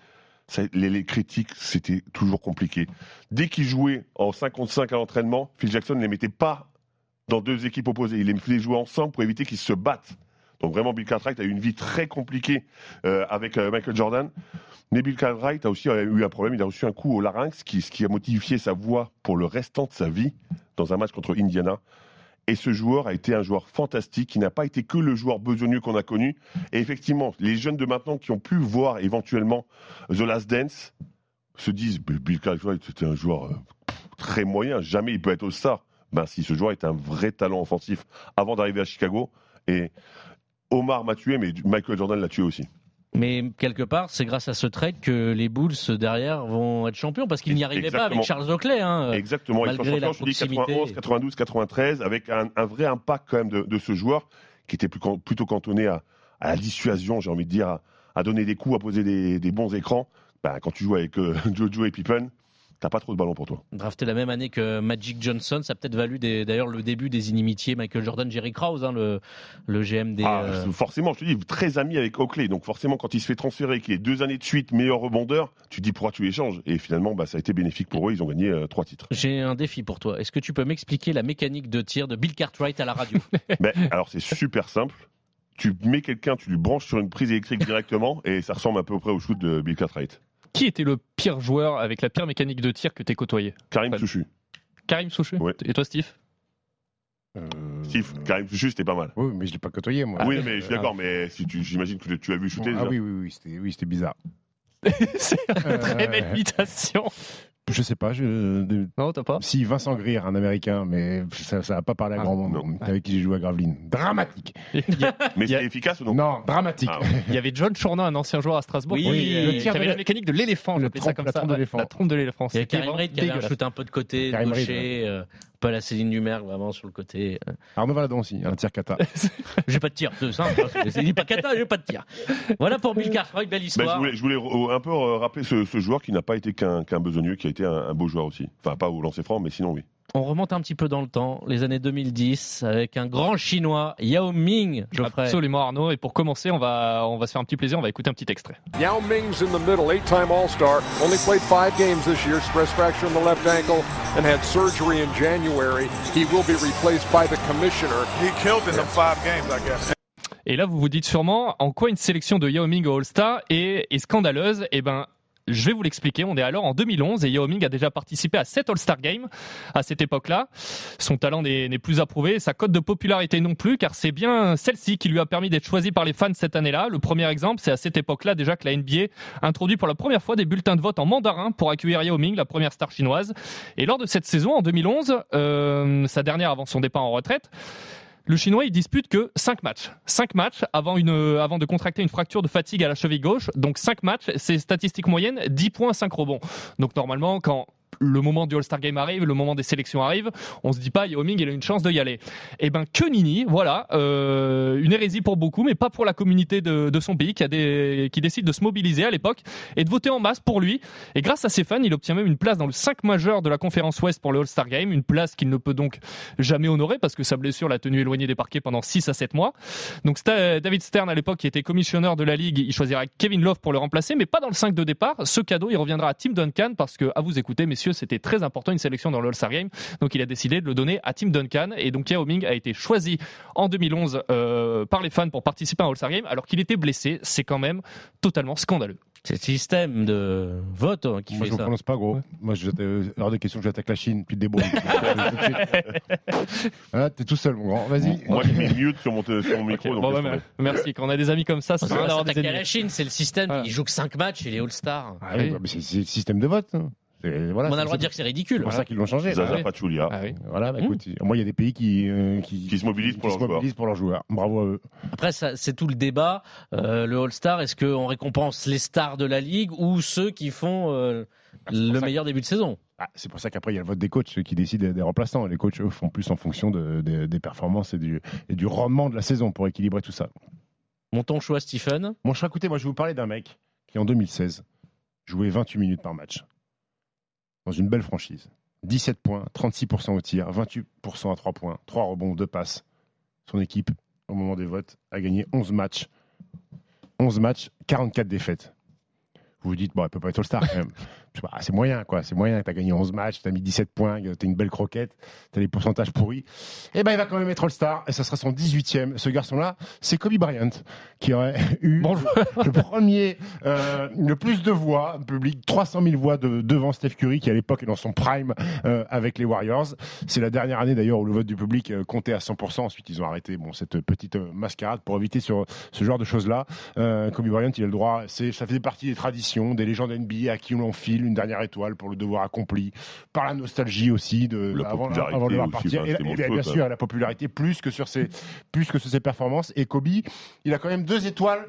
Les, les critiques, c'était toujours compliqué. Dès qu'il jouait en 55 à l'entraînement, Phil Jackson ne les mettait pas dans deux équipes opposées. Il les faisait jouer ensemble pour éviter qu'ils se battent. Donc vraiment, Bill Cartwright a eu une vie très compliquée euh, avec euh, Michael Jordan. Mais Bill Cartwright a aussi euh, eu un problème. Il a reçu un coup au larynx, ce qui a modifié sa voix pour le restant de sa vie dans un match contre Indiana. Et ce joueur a été un joueur fantastique, qui n'a pas été que le joueur besogneux qu'on a connu. Et effectivement, les jeunes de maintenant qui ont pu voir éventuellement The Last Dance se disent Bill Cartwright, c'était un joueur très moyen, jamais il peut être au star. Ben si, ce joueur est un vrai talent offensif avant d'arriver à Chicago. Et Omar m'a tué, mais Michael Jordan l'a tué aussi. Mais quelque part, c'est grâce à ce trade que les Bulls derrière vont être champions parce qu'ils n'y arrivaient pas avec. Charles Oakley. Hein, Exactement, ils sont champions, je dis proximité. 91, 92, 93, avec un, un vrai impact quand même de, de ce joueur qui était plus, plutôt cantonné à, à la dissuasion, j'ai envie de dire, à, à donner des coups, à poser des, des bons écrans. Ben, quand tu joues avec euh, Jojo et Pippen, t'as pas trop de ballon pour toi. Drafté la même année que Magic Johnson, ça a peut-être valu d'ailleurs le début des inimitiés Michael Jordan, Jerry Krause, hein, le, le GM des. Ah, euh, Forcément, je te dis, très ami avec Oakley. Donc forcément, quand il se fait transférer, qu'il est deux années de suite meilleur rebondeur, tu te dis pourquoi tu échanges. Et finalement, bah, ça a été bénéfique pour eux. Ils ont gagné euh, trois titres. J'ai un défi pour toi. Est-ce que tu peux m'expliquer la mécanique de tir de Bill Cartwright à la radio? Ben, alors c'est super simple. Tu mets quelqu'un, tu lui branches sur une prise électrique directement, et ça ressemble à peu près au shoot de Bill Cartwright. Qui était le pire joueur avec la pire mécanique de tir que t'es côtoyé Karim Souchu. Karim Souchu Ouais. Et toi, Steve Steve, Karim Souchu, c'était pas mal. Oui, mais je l'ai pas côtoyé, moi. oui, mais je suis d'accord, mais si tu, j'imagine que tu as vu shooter Ah déjà. oui, oui, oui, c'était oui, c'était bizarre. C'est une très belle Euh, imitation. Je sais pas. Je... Non, t'as pas Si, Vincent Greer, un américain, mais ça ça a pas parlé à Ah, grand monde, avec qui j'ai joué à Gravelines. Dramatique. Mais c'était efficace ou non Non, dramatique. Ah, Il y avait John Chournin, un ancien joueur à Strasbourg, Oui, qui, le qui tir de avait la- la mécanique de l'éléphant, Le j'appelais ça comme la ça. trompe de l'éléphant. La trompe de l'éléphant. Il y a Karim Reid qui avait un shoot un peu de côté, gaucher, euh, pas la Céline Dumergue vraiment sur le côté. euh. Arnaud Valadon aussi, un tir kata. J'ai pas de tir, c'est simple. hein, C'est dit pas kata, j'ai pas de tir. Voilà pour Bill Cartwright, belle Ben, je histoire. voulais, je voulais un peu rappeler ce, ce joueur qui n'a pas été qu'un qu'un besogneux, qui a été un, un beau joueur aussi. Enfin, pas au lancer franc, mais sinon, oui. On remonte un petit peu dans le temps, les années 2010, avec un grand chinois, Yao Ming, Geoffrey. Absolument Arnaud. Et pour commencer, on va, on va se faire un petit plaisir, on va écouter un petit extrait. Yao Ming's in the middle, eight-time All-Star, only played five games this year, stress fracture in the left ankle, and had surgery in January. He will be replaced by the commissioner. He killed in them five games, I guess. Et là, vous vous dites sûrement en quoi une sélection de Yao Ming au All-Star est, est scandaleuse? Eh ben, je vais vous l'expliquer. On est alors en 2011 et Yao Ming a déjà participé à 7 All-Star Games à cette époque-là. Son talent n'est plus approuvé, sa cote de popularité non plus, car c'est bien celle-ci qui lui a permis d'être choisi par les fans cette année-là. Le premier exemple, c'est à cette époque-là déjà que la NBA introduit pour la première fois des bulletins de vote en mandarin pour accueillir Yao Ming, la première star chinoise. Et lors de cette saison, en 2011, euh, sa dernière avant son départ en retraite, le Chinois, il dispute que 5 matchs. 5 matchs avant, une, avant de contracter une fracture de fatigue à la cheville gauche. Donc 5 matchs, c'est statistique moyenne, 10 points, 5 rebonds. Donc normalement, quand le moment du All-Star Game arrive, le moment des sélections arrive, on se dit pas Yao Ming il a une chance de y aller. Et ben que Nini, voilà, euh, une hérésie pour beaucoup, mais pas pour la communauté de, de son pays qui, a des, qui décide de se mobiliser à l'époque et de voter en masse pour lui. Et grâce à ses fans, il obtient même une place dans le 5 majeur de la conférence Ouest pour le All-Star Game, une place qu'il ne peut donc jamais honorer parce que sa blessure l'a tenu éloigné des parquets pendant 6 à 7 mois. Donc David Stern à l'époque qui était commissionneur de la ligue, il choisira Kevin Love pour le remplacer, mais pas dans le 5 de départ. Ce cadeau, il reviendra à Tim Duncan parce que, à vous écouter, messieurs, c'était très important une sélection dans le All-Star Game. Donc il a décidé de le donner à Tim Duncan et donc Yao Ming a été choisi en 2011 euh, par les fans pour participer à un All-Star Game alors qu'il était blessé. C'est quand même totalement scandaleux. C'est le système de vote hein, qui Moi, fait je ne ça. prononce pas, gros. Moi, je, euh, hors de question que j'attaque la Chine, puis te débrouille. voilà, t'es tout seul, mon grand. Vas-y. Moi, j'ai mis mute sur mon, sur mon micro. Donc bon, bah, merci. Quand on a des amis comme ça, c'est va d'avoir des ennemis. la Chine, c'est le système. Il joue que 5 matchs et les All-Stars. Ah oui, bah, c'est le système de vote. hein. Voilà, On a le droit de dire que c'est ridicule. C'est pour ça qu'ils l'ont changé. Zaza Ah. Pachulia. Ah oui. Voilà, bah, Mmh. écoute, moi, il y a des pays qui, euh, qui, Qui se mobilisent pour qui leurs se joueurs. mobilisent pour leurs joueurs. Bravo à eux. Après, c'est tout le débat. Euh, le All-Star, est-ce qu'on récompense les stars de la ligue ou ceux qui font euh, le pour ça meilleur début de saison? Ah, c'est pour ça qu'après, il y a le vote des coachs ceux qui décident des- des remplaçants. Les coachs, eux, font plus en fonction de- de- des performances et du, et du rendement de la saison pour équilibrer tout ça. Mon ton choix, Stephen. Mon choix, écoutez, moi, je vais vous parler d'un mec qui, en 2016, jouait 28 minutes par match dans une belle franchise. 17 points, 36% au tir, 28% à 3 points, 3 rebonds, 2 passes. Son équipe, au moment des votes, a gagné 11 matchs. 11 matchs, 44 défaites. Vous vous dites, bon, elle peut pas être All-Star quand même. Pas, c'est moyen, quoi. C'est moyen. T'as gagné 11 matchs, t'as mis 17 points, t'as une belle croquette, t'as les pourcentages pourris. Eh ben, il va quand même être All-Star et ça sera son 18e. Ce garçon-là, c'est Kobe Bryant qui aurait eu le premier, euh, le plus de voix public, 300 000 voix de- devant Steph Curry qui à l'époque est dans son prime euh, avec les Warriors. C'est la dernière année d'ailleurs où le vote du public euh, comptait à 100%. Ensuite, ils ont arrêté bon, cette petite mascarade pour éviter sur ce genre de choses-là. Euh, Kobe Bryant, il a le droit, ça fait partie des traditions, des légendes NBA à qui on une dernière étoile pour le devoir accompli, par la nostalgie aussi de La avant, avant de devoir aussi, partir. Et, bien, sûr, la popularité plus que sur ses, plus que sur ses performances. Et Kobe, il a quand même deux étoiles.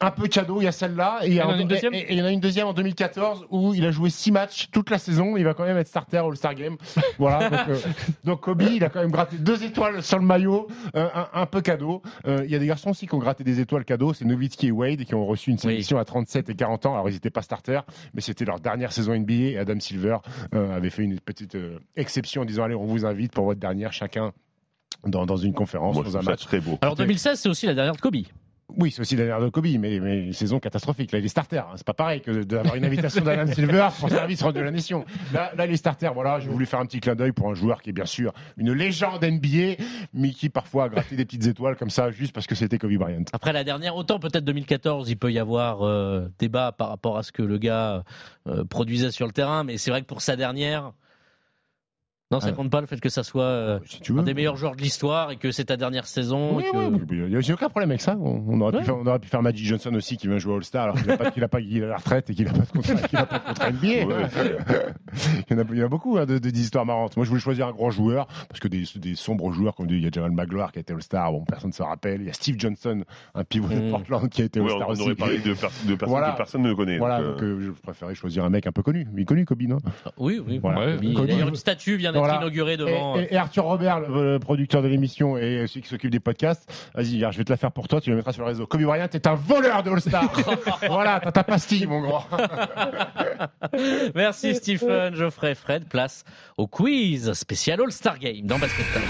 Un peu cadeau, il y a celle-là, et il y, en a un- une deuxième et- et il y en a une deuxième en 2014 où il a joué six matchs toute la saison. Il va quand même être starter All-Star Game. Voilà. donc, euh, donc Kobe, il a quand même gratté deux étoiles sur le maillot, euh, un, un peu cadeau. Euh, Il y a des garçons aussi qui ont gratté des étoiles cadeaux. C'est Nowitzki et Wade qui ont reçu une sélection à 37 et 40 ans. Alors ils n'étaient pas starters, mais c'était leur dernière saison NBA. Et Adam Silver euh, avait fait une petite euh, exception en disant allez, on vous invite pour votre dernière chacun dans, dans une conférence, Moi, dans un match. très beau. Alors 2016, c'est aussi la dernière de Kobe. Oui, c'est aussi la dernière de Kobe, mais, mais une saison catastrophique. Là, il est starter. hein. C'est pas pareil que d'avoir une invitation d'Adam Silver pour service rendu à la nation. Là, là, les starters, voilà, j'ai voulu faire un petit clin d'œil pour un joueur qui est bien sûr une légende NBA, mais qui parfois a gratté des petites étoiles comme ça, juste parce que c'était Kobe Bryant. Après la dernière, autant peut-être 2014, il peut y avoir euh, débat par rapport à ce que le gars euh, produisait sur le terrain, mais c'est vrai que pour sa dernière, non, ça Ah. compte pas le fait que ça soit euh, tu un des meilleurs joueurs de l'histoire et que c'est ta dernière saison. Oui, et que- oui, oui, il n'y a aucun problème avec ça. On, on aurait, pu faire, on aurait pu faire Magic Johnson aussi qui vient jouer All-Star alors qu'il n'a pas, qu'il a pas qu'il a la retraite et qu'il n'a pas de contrat, qu'il a pas de contrat NBA. il, y en a, il y en a beaucoup hein, de, de- d'histoires marrantes. Moi, je voulais choisir un grand joueur parce que des, des sombres joueurs comme il y a Jamal Magloire qui a été All-Star, bon, personne ne se rappelle. Il y a Steve Johnson, un pivot de Mm. Portland qui a été Ouais, All-Star on aussi. aurait parlé de, pers- de personnes Voilà. que personne ne connaît. Voilà, donc, donc euh, euh, je préférais choisir un mec un peu connu. Il est connu, Kobe, non? Oui, oui. Voilà. Oui, Kobe. D'ailleurs, une statue vient d'être Voilà. devant. Et, et- et Arthur Robert, le, le producteur de l'émission et celui qui s'occupe des podcasts, vas-y, je vais te la faire pour toi, tu la mettras sur le réseau. Kobe Bryant est un voleur de All-Star. voilà, t'as ta pastille, mon grand. Merci Stephen, Geoffrey, Fred. Place au quiz spécial All-Star Game dans Basket Time.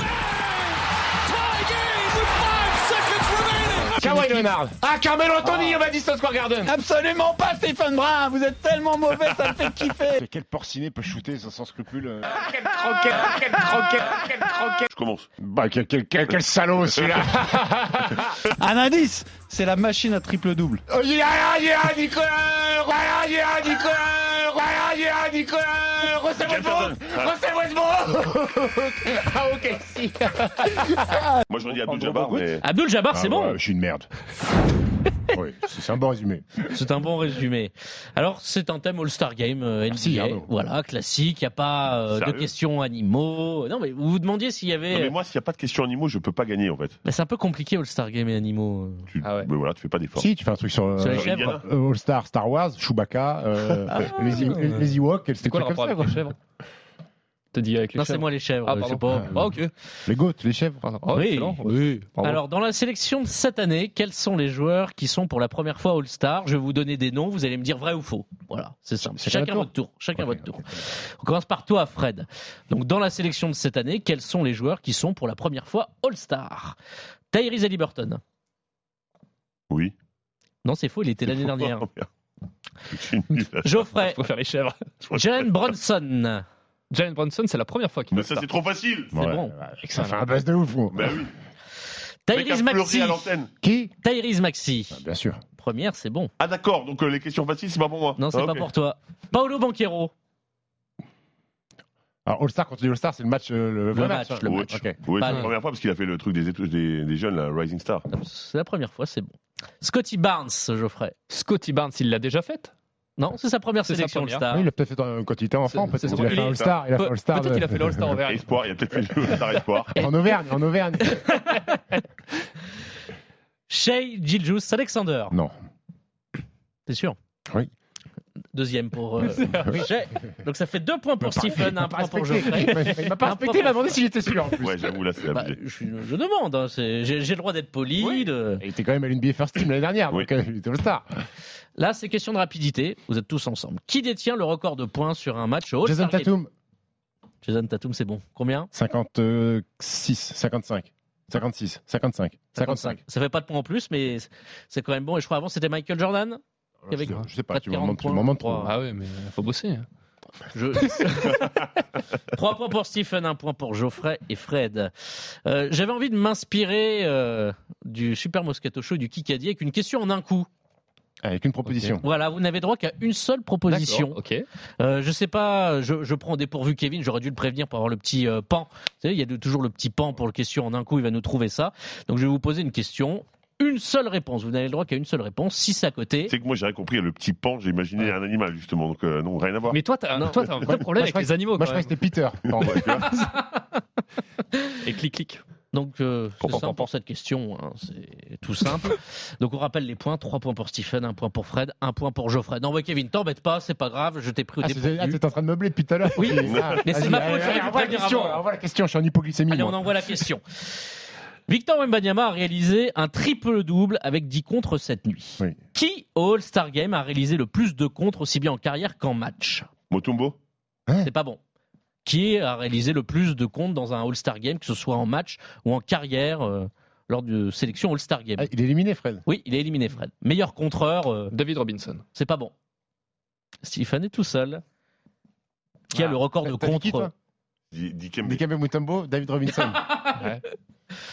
Kawhi Leonard. Ah, Carmelo Anthony, on va Madison Square Garden. Absolument pas, Stephen Brun. Vous êtes tellement mauvais, ça me fait kiffer. Quel porciné peut shooter sans, scrupule euh Quelle croquette, quelle croquette, quelle croquette. Je commence. Bah, quel, quel, quel, quel salaud celui-là. Un indice, c'est la machine à triple-double. Oh, yeah, yeah, Nicolas. Yeah, Nicolas. Voilà, yeah, Nicolas. Russell Westbrook. Russell Westbrook. Ah, ok, si. Moi, j'aurais dit Abdul Jabbar, mais. Abdul Jabbar, c'est Ah, bon. ouais, je suis une merde. Oui, c'est un bon résumé. C'est un bon résumé. Alors, c'est un thème All-Star Game euh, NBA. Merci, Arnaud. voilà, classique. Il n'y a pas euh, de questions animaux. Non, mais vous vous demandiez s'il y avait. Non, mais moi, s'il n'y a pas de questions animaux, je peux pas gagner en fait. Bah, c'est un peu compliqué All-Star Game et animaux. Tu, Ah ouais. mais voilà, tu fais pas d'efforts. Si, tu fais un truc sur, Sur les euh, chèvres. euh, All Star, Star Wars, Chewbacca, euh, Ah. les, E- les Ewoks, C'est quoi le rapport avec les chèvres? T'as dit avec les Non, chèvres c'est moi les chèvres. Ah, je sais pardon. pas. Ah, ok. les goats, les chèvres. Ah, Oui. Oui. Alors, dans la sélection de cette année, quels sont les joueurs qui sont pour la première fois All-Star? Je vais vous donner des noms, vous allez me dire vrai ou faux. Voilà, c'est simple. Chacun Chacun votre votre tour. Chacun votre tour. On commence par toi, Fred. Donc, dans la sélection de cette année, quels sont les joueurs qui sont pour la première fois All-Star? Tyrese Halliburton. Oui. Non, c'est faux, il était l'année dernière. Geoffrey. Je préfère les chèvres. Jalen Bronson. Jalen Bronson, c'est la première fois qu'il Mais fait ça, c'est trop facile. C'est bon. Ça fait un buzz de ouf. gros. Bah oui. Tyrese Maxi. à l'antenne. Qui Tyrese Maxi. Ah, Bien sûr. Première, c'est bon. Ah d'accord, donc euh, les questions faciles, c'est pas pour moi. Non, c'est Ah, pas pour toi. Paolo Banquero. Alors All Star contre les All Star, c'est le match, euh, le, vrai match, hein. le Oui, match. Ok. Oui, c'est la première fois parce qu'il a fait le truc des, des, des jeunes, là, Rising Star. C'est la première fois, c'est bon. Scotty Barnes, Geoffrey. Scotty Barnes, il l'a déjà faite Non, c'est sa première sélection première. All-Star. Oui, il a peut-être fait dans- quand il était enfant, peut-être. Il a fait All Star. Il a fait Pe- All Star. Peut-être qu'il a fait l'All-Star Auvergne. Espoir, il a peut-être fait le Star Espoir. En Auvergne, en Auvergne. Shea Giljus Alexander. Non. T'es sûr? Oui. Deuxième pour euh. Donc ça fait deux points pour Stephen, un point pour. Geoffrey. Il m'a pas respecté, il m'a demandé si j'étais sûr en plus. Ouais, j'avoue, là, c'est Bah, abusé. je, je demande, hein, c'est- j'ai j'ai le droit d'être poli. de- Il était quand même à l'NBA First Team l'année dernière, Oui. donc euh, il était All Star. Là, c'est question de rapidité. Vous êtes tous ensemble. Qui détient le record de points sur un match au Jason All-Star Game Tatum, Jason Tatum, c'est bon. Combien 56, 55, 56, 55, 55. Ça fait pas de points en plus, mais c'est quand même bon. Et je crois avant, c'était Michael Jordan Je sais pas, tu m'en 40 demandes- demandes trop. Trois. Ah ouais, mais faut bosser. Je... 3 points pour Stephen, 1 point pour Geoffrey et Fred. Euh, J'avais envie de m'inspirer euh, du Super Moscato Show, du Kikadi, avec une question en un coup. Avec une proposition. Voilà, vous n'avez droit qu'à une seule proposition. Ok. Euh, je sais pas, je, je prends au dépourvu Kevin, j'aurais dû le prévenir pour avoir le petit euh, pan. Vous savez, il y a de- toujours le petit pan pour le question en un coup, il va nous trouver ça. Donc je vais vous poser une question, une seule réponse. Vous n'avez le droit qu'à une seule réponse. Si c'est à côté, C'est que moi, j'avais compris le petit pan, j'ai imaginé un animal, justement. Donc, euh, non, rien à voir. Mais toi, t'as Non. toi, t'as un vrai problème avec les animaux. Moi, je croyais que c'était Peter. Non, Ouais, tu vois. même. Et clic clic. Donc euh, c'est simple pour cette question, hein, c'est tout simple. Donc on rappelle les points, 3 points pour Stephen, 1 point pour Fred, 1 point pour Geoffrey. Non ouais Kevin, t'embête pas, c'est pas grave, je t'ai pris au Ah, dépourvu. ah, t'es en train de meubler depuis tout à l'heure. Oui, Ah, mais c'est ma faute, j'aurais dû la question, avant. la question, je suis en hypoglycémie. Allez, moi. on envoie la question. Victor Wembanyama a réalisé un triple-double avec 10 contres cette nuit. Oui. Qui au All-Star Game a réalisé le plus de contres aussi bien en carrière qu'en match? Motumbo C'est pas bon. Qui a réalisé le plus de comptes dans un All-Star Game, que ce soit en match ou en carrière euh, lors de sélection All-Star Game? Ah, il est éliminé, Fred. Oui, il a éliminé Fred. Meilleur contreur, euh, David Robinson. c'est pas bon. Stephen est tout seul. Qui a Ah, le record de t'as dit qui, contre toi Di- Dikembe. Mutombo, David Robinson. Ouais.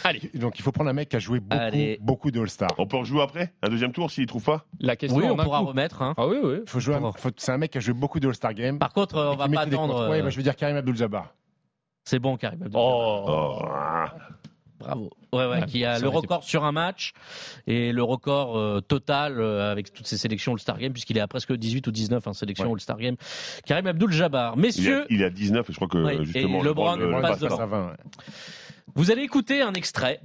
Allez. Donc il faut prendre un mec qui a joué beaucoup, Allez. beaucoup de All-Star. On peut rejouer après Un deuxième tour s'il trouve pas La question Oui, on pourra coup. remettre. hein. Ah oui, oui. Faut jouer. un- faut- C'est un mec qui a joué beaucoup de All-Star Game. Par contre, on va pas attendre. Ouais, euh, bah, je veux dire Karim Abdul-Jabbar. C'est bon, Karim. Abdul- Oh. Oh. Bravo. Ouais, ouais, Ouais, qui a le été- record sur un match et le record euh, total euh, avec toutes ses sélections All-Star Game, puisqu'il est à presque 18 ou 19 en sélection Ouais. All-Star Game. Karim Abdul-Jabbar. Il, est Messieurs, à, il est à 19 et je crois que Ouais, justement et LeBron le- passe passe à 20. ouais. vous allez écouter un extrait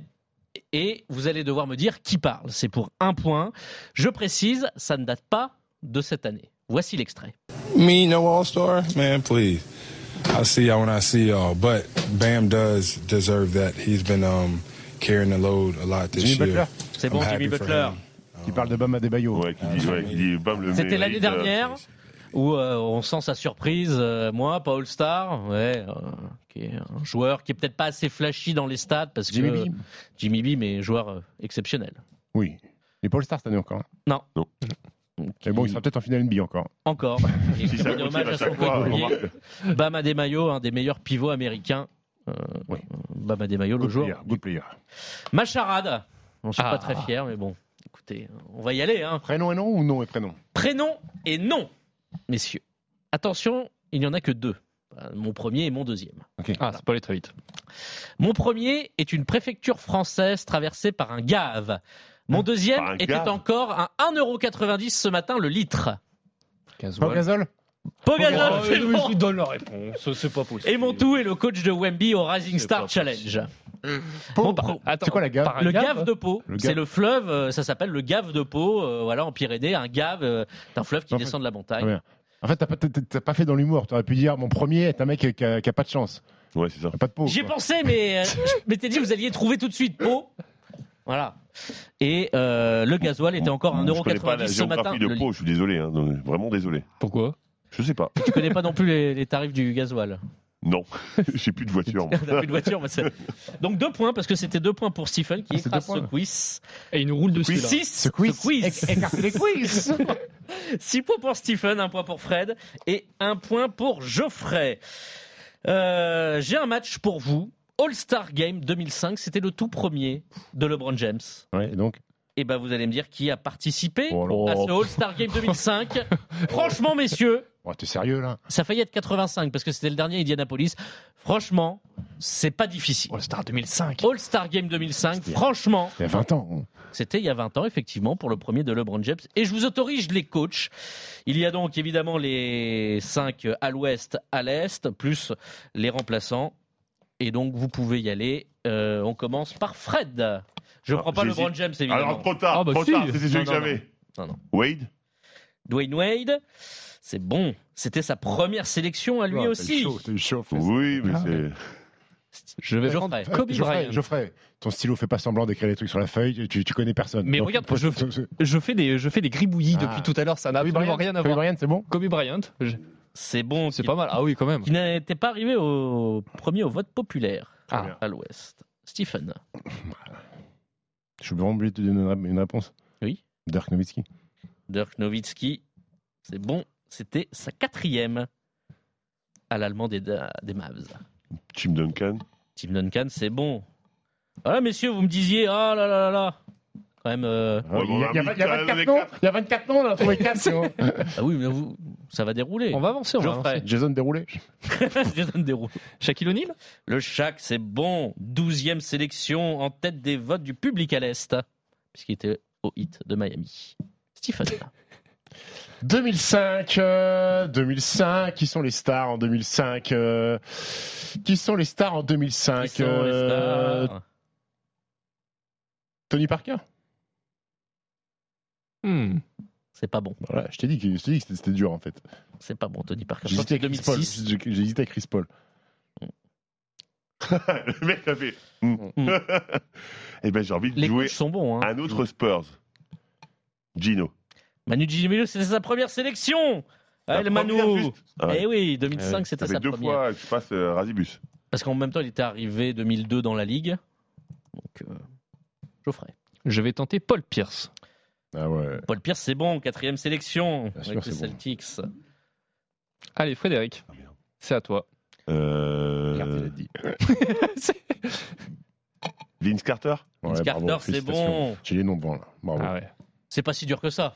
et vous allez devoir me dire qui parle. C'est pour un point. Je précise, ça ne date pas de cette année. Voici l'extrait. Me, no All Star? Man, please. I see y'all when I see y'all. But Bam does deserve that. He's been um, carrying the load a lot this Jimmy year. Butler C'est bon, Jimmy Butler. Qui parle de Bam Adebayo. Ouais, qui dit, ouais, qui dit bam le C'était l'année euh, dernière où euh, on sent sa surprise. euh, moi, pas All-Star, ouais, euh, qui est un joueur qui est peut-être pas assez flashy dans les stades parce Jimmy que. Jimmy B, mais joueur euh, exceptionnel. Oui. Il est pas All-Star cette année encore. hein. Non. Non. Mais bon, il sera peut-être en finale NBA encore. Encore. Et Si ça qui hommage à son coéquipier, remarque. Bam Adebayo, un des meilleurs pivots américains. Euh, Oui. Bam Adebayo, le Good jour. player. Good player. Ma charade. Je suis Ah. pas très fier, mais bon, écoutez, on va y aller. Hein. Prénom et nom ou nom et prénom? Prénom et nom, messieurs. Attention, il n'y en a que deux. Euh, Mon premier et mon deuxième. Ah, c'est pas aller très vite. Mon premier est une préfecture française traversée par un gave. Mon deuxième Par un était gaz. encore à 1,90€ ce matin le litre. Pau Gasol Pogazol, Oh, c'est oui, bon. je lui donne la réponse. C'est pas possible. Et Montou est le coach de Wemby au Rising C'est Star Challenge. Bon, C'est quoi la gave le gave de Pau, c'est Gave. le fleuve, euh, ça s'appelle le Gave de Pau, euh, voilà en Pyrénées, un Gave, euh, c'est un fleuve qui En fait- descend de la montagne. bien. En fait, t'as pas, t'as- t'as pas fait dans l'humour. T'aurais pu dire mon premier est un mec qui a, qui a pas de chance. Ouais, c'est ça. Pas de peau. J'y ai pensé, mais euh, je m'étais dit vous alliez trouver tout de suite Pau. Voilà. Et euh, le gasoil était encore à Je connais pas 1,90€ la ce matin. géographie de Pau, je suis désolé, hein, non, vraiment désolé. Pourquoi? Je sais pas. Tu connais pas non plus les, les tarifs du gasoil? Non, j'ai plus de voiture. plus de voiture, mais Donc deux points parce que c'était deux points pour Stephen qui Ah, écrase ce quiz. Et il nous roule dessus. là. 6 Ce quiz. Écartez les quiz. 6 points pour Stephen, un point pour Fred et un point pour Geoffrey. Euh, J'ai un match pour vous. All-Star Game 2005, c'était le tout premier de LeBron James. Ouais, et donc. Et ben vous allez me dire qui a participé Oh à ce All-Star Game 2005. Franchement, messieurs, Oh, T'es sérieux là? Ça a failli être 85 parce que c'était le dernier Indianapolis. Franchement, c'est pas difficile. All-Star 2005. All-Star Game 2005, franchement, Il y a 20 ans. c'était il y a 20 ans, effectivement, pour le premier de LeBron James. Et je vous autorise les coachs. Il y a donc évidemment les 5 à l'ouest, à l'est, plus les remplaçants. Et donc, vous pouvez y aller. Euh, on commence par Fred. Je ne Ah, prends pas. LeBron James, évidemment. Alors trop tard, Ah, bah trop si. tard, c'est celui Non, que non, j'avais. Non, non. Wade Dwayne Wade, c'est bon. C'était sa première sélection à lui aussi. Eu chaud, eu chaud, fais. Oui, mais Ah, c'est. Je vais Geoffrey. prendre Kobe Geoffrey, Bryant. Geoffrey, ton stylo fait pas semblant d'écrire les trucs sur la feuille, tu, tu connais personne. Mais regarde, je- Je fais des, je fais des gribouillis Ah. depuis tout à l'heure. Ça n'a Kobe absolument Bryant, rien à Kobe voir. Bryant, c'est bon Kobe Bryant, je- C'est bon. c'est pas mal. Ah oui, quand même. Qui n'était pas arrivé au premier au vote populaire Ah. à l'ouest. Stephen. Je suis vraiment obligé de te donner une ré- une réponse. Oui. Dirk Nowitzki. Dirk Nowitzki, c'est bon, c'était sa quatrième à l'allemand des, des Mavs. Tim Duncan. Tim Duncan, c'est bon. Voilà, messieurs, vous me disiez, ah là là là là. Quand même. euh, il y a- il y a- il y a on a 24 mis noms, il y a 24 noms, on a trouvé 4. Ah oui, mais vous, ça va dérouler. On va avancer. On va avancer. Jason déroulé. Jason Derulo. Shaquille O'Neal Le Shaq, c'est bon. Douzième sélection en tête des votes du public à l'Est, puisqu'il était au hit de Miami. Stephen. 2005, euh, 2005, qui sont les stars en 2005 euh, Qui sont les stars en 2005 Qui sont les euh, stars? Tony Parker Hmm. C'est pas bon. Voilà, je t'ai dit, que- je t'ai dit que c'était- dur en fait. C'est pas bon, Tony Parker. J'hésitais avec c'est Chris Paul. 2006. J'ai j'ai hésité avec Chris Paul. le mec a fait. Hmm. Eh ben j'ai envie de Les jouer sont bons. Hein. un autre Spurs. Gino. Manu Ginobili, c'était sa première sélection. La Ah, le Manu. juste. Ah ouais. Eh oui, 2005, Ça c'était sa deux première. fois que je passe euh, Razibus. Parce qu'en même temps, il était arrivé 2002 dans la ligue. Donc, euh, Geoffrey. Je vais tenter Paul Pierce. Ah ouais. Paul Pierce, c'est bon, quatrième sélection Bien avec sûr, les bon. Celtics. Allez, Frédéric. C'est à toi. Euh... dit. Vince Carter? Vince Ouais, Carter, c'est bon. J'ai les noms devant là. Bravo. Ah ouais. C'est pas si dur que ça.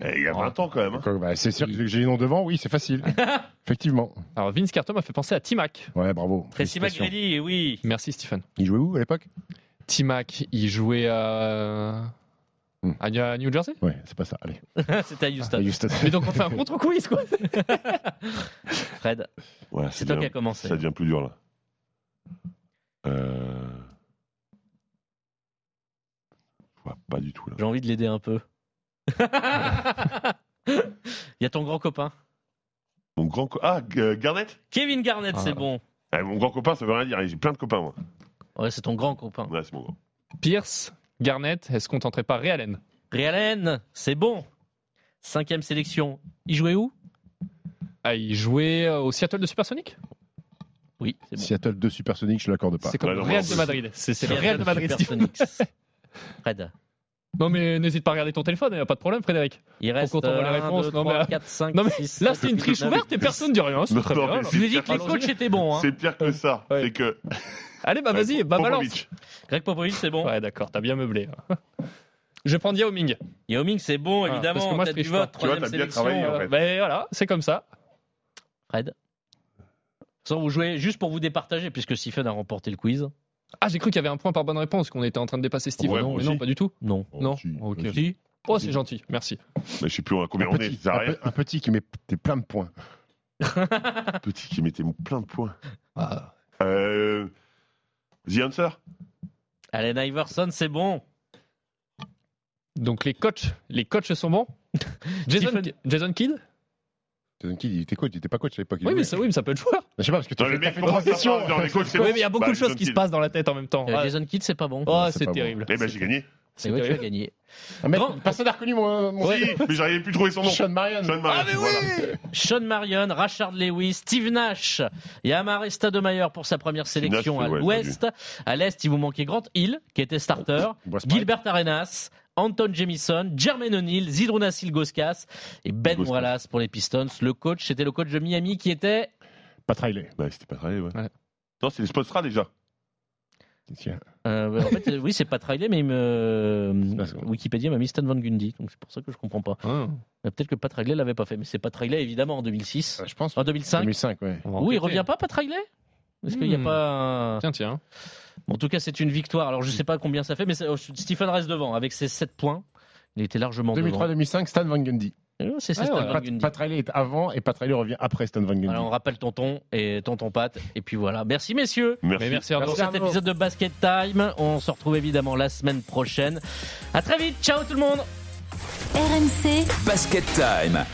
Eh, il y a 20 ans quand même. hein. Bah, c'est sûr que j'ai les noms devant, oui, c'est facile. Effectivement. Alors Vince Carter m'a fait penser à T-Mac. Ouais, bravo. Tracy Félicitations. McGrady, oui. Merci Stephen. Il jouait où à l'époque? T-Mac, il jouait à... Hmm. à New- à New Jersey? Ouais, c'est pas ça. Allez. c'était à Houston. Ah, Houston. Mais donc on fait un contre-quiz quoi. Fred, Ouais, c'est toi qui as commencé. Ça devient plus dur là. Euh... Je vois pas du tout là. J'ai envie de l'aider un peu. Il y a ton grand copain. Mon grand co- Ah, Garnett? Kevin Garnett, Ah. c'est bon. Ah, Mon grand copain, ça veut rien dire. J'ai plein de copains moi. Ouais, c'est ton grand copain. Ouais, c'est mon grand. Pierce, Garnett, est-ce qu'on tenterait pas Ray Allen, c'est bon. Cinquième sélection. Il jouait où? Ah, il jouait euh, au Seattle de Supersonic? Oui, c'est bon. Seattle 2 Supersonic, je l'accorde pas. C'est comme le non, Real de Madrid. C'est le Seattle Real de Madrid. Fred. Non mais n'hésite pas à regarder ton téléphone, il n'y a pas de problème Frédéric. Il reste t'envoie les 1, réponses, 2, non, 3, mais- 4, 5, Non mais 6, là c'est une triche ouverte et personne ne dit rien. Je vous ai dit que les coachs étaient bons. Hein. C'est pire que ça. Ouais. C'est que. Allez bah vas-y, bah balance. Greg Popovich, c'est bon. Ouais d'accord, t'as bien meublé. Je vais prendre Yao Ming. Yao Ming, c'est bon, Ah, évidemment. parce que moi, je tête triche vote, Tu vois, troisième t'as bien sélection. travaillé, en euh, fait. Ben voilà, c'est comme ça. Fred. Sans vous jouez juste pour vous départager, puisque Stephen a remporté le quiz. Ah, j'ai cru qu'il y avait un point par bonne réponse, qu'on était en train de dépasser Steve. Ouais, non, moi mais non, aussi. pas du tout. Non. Non. si, Ok. Si. Oh, c'est gentil. Merci. Mais je sais plus à combien un, on est, petit, ça un, pe- un petit qui met des plein de points. Petit qui mettait plein de points. Ah. Euh, The Answer Allen Iverson, c'est bon. Donc les coachs, les coachs sont bons. Jason, Stephen- Jason Kidd Jason Kidd, il était coach, il était pas coach à l'époque. il oui mais, ça, oui, mais ça peut être joueur. Je sais pas, parce que tu Non, les coachs, c'est Oui, bon. mais il y a beaucoup Bah, de choses Jason qui se Kidd. passent dans la tête en même temps. Euh, Ah, Jason Kidd, c'est pas bon. oh, c'est terrible. Eh ben, j'ai gagné. C'est vrai que tu as gagné. Ah, mec, personne n'a reconnu mon, mon Si, mais j'arrivais plus à trouver son nom. Sean Marion. Sean Marion, voilà. Sean Marion, Rashard Lewis, Steve Nash et Amare Stademeyer pour sa première sélection Nash, à ouais, l'ouest. À l'est, il vous manquait Grant Hill, qui était starter. Gilbert Arenas, Anton Jamison, Jermaine O'Neal, Zidrunas Ilgauskas et Ben. Wallace pour les Pistons. Le coach, c'était le coach de Miami qui était Pas Riley. Bah, c'était pas très, ouais. Ouais. Non, c'est les Spotstra déjà. Tiens. Euh, en fait, euh, oui, c'est pas Riley, mais il me... pas ça. Wikipédia m'a mis Stan Van Gundy, donc c'est pour ça que je comprends pas. Ah. Peut-être que Pat Riley l'avait pas fait, mais c'est Pat Riley évidemment en 2006. Euh, Je pense. En 2005 2005, ouais. Oui, il revient pas Pat Riley Est-ce qu'il n'y a Hmm. pas un... Tiens, tiens. Bon, En tout cas, c'est une victoire. Alors, je sais pas combien ça fait, mais oh, Stephen reste devant avec ses 7 points. Il était largement 2003-2005, Stan Van Gundy. C'est c'est Ah Stan ouais. Van Pat, Gundy. Pat Riley est avant et Pat Riley revient après Stan Van Gundy. Alors, on rappelle tonton et tonton Pat. Et puis voilà. Merci, messieurs. Merci. Mais merci Arnaud. Pour cet épisode de Basket Time. On se retrouve évidemment la semaine prochaine. À très vite. Ciao tout le monde. RMC Basket Time.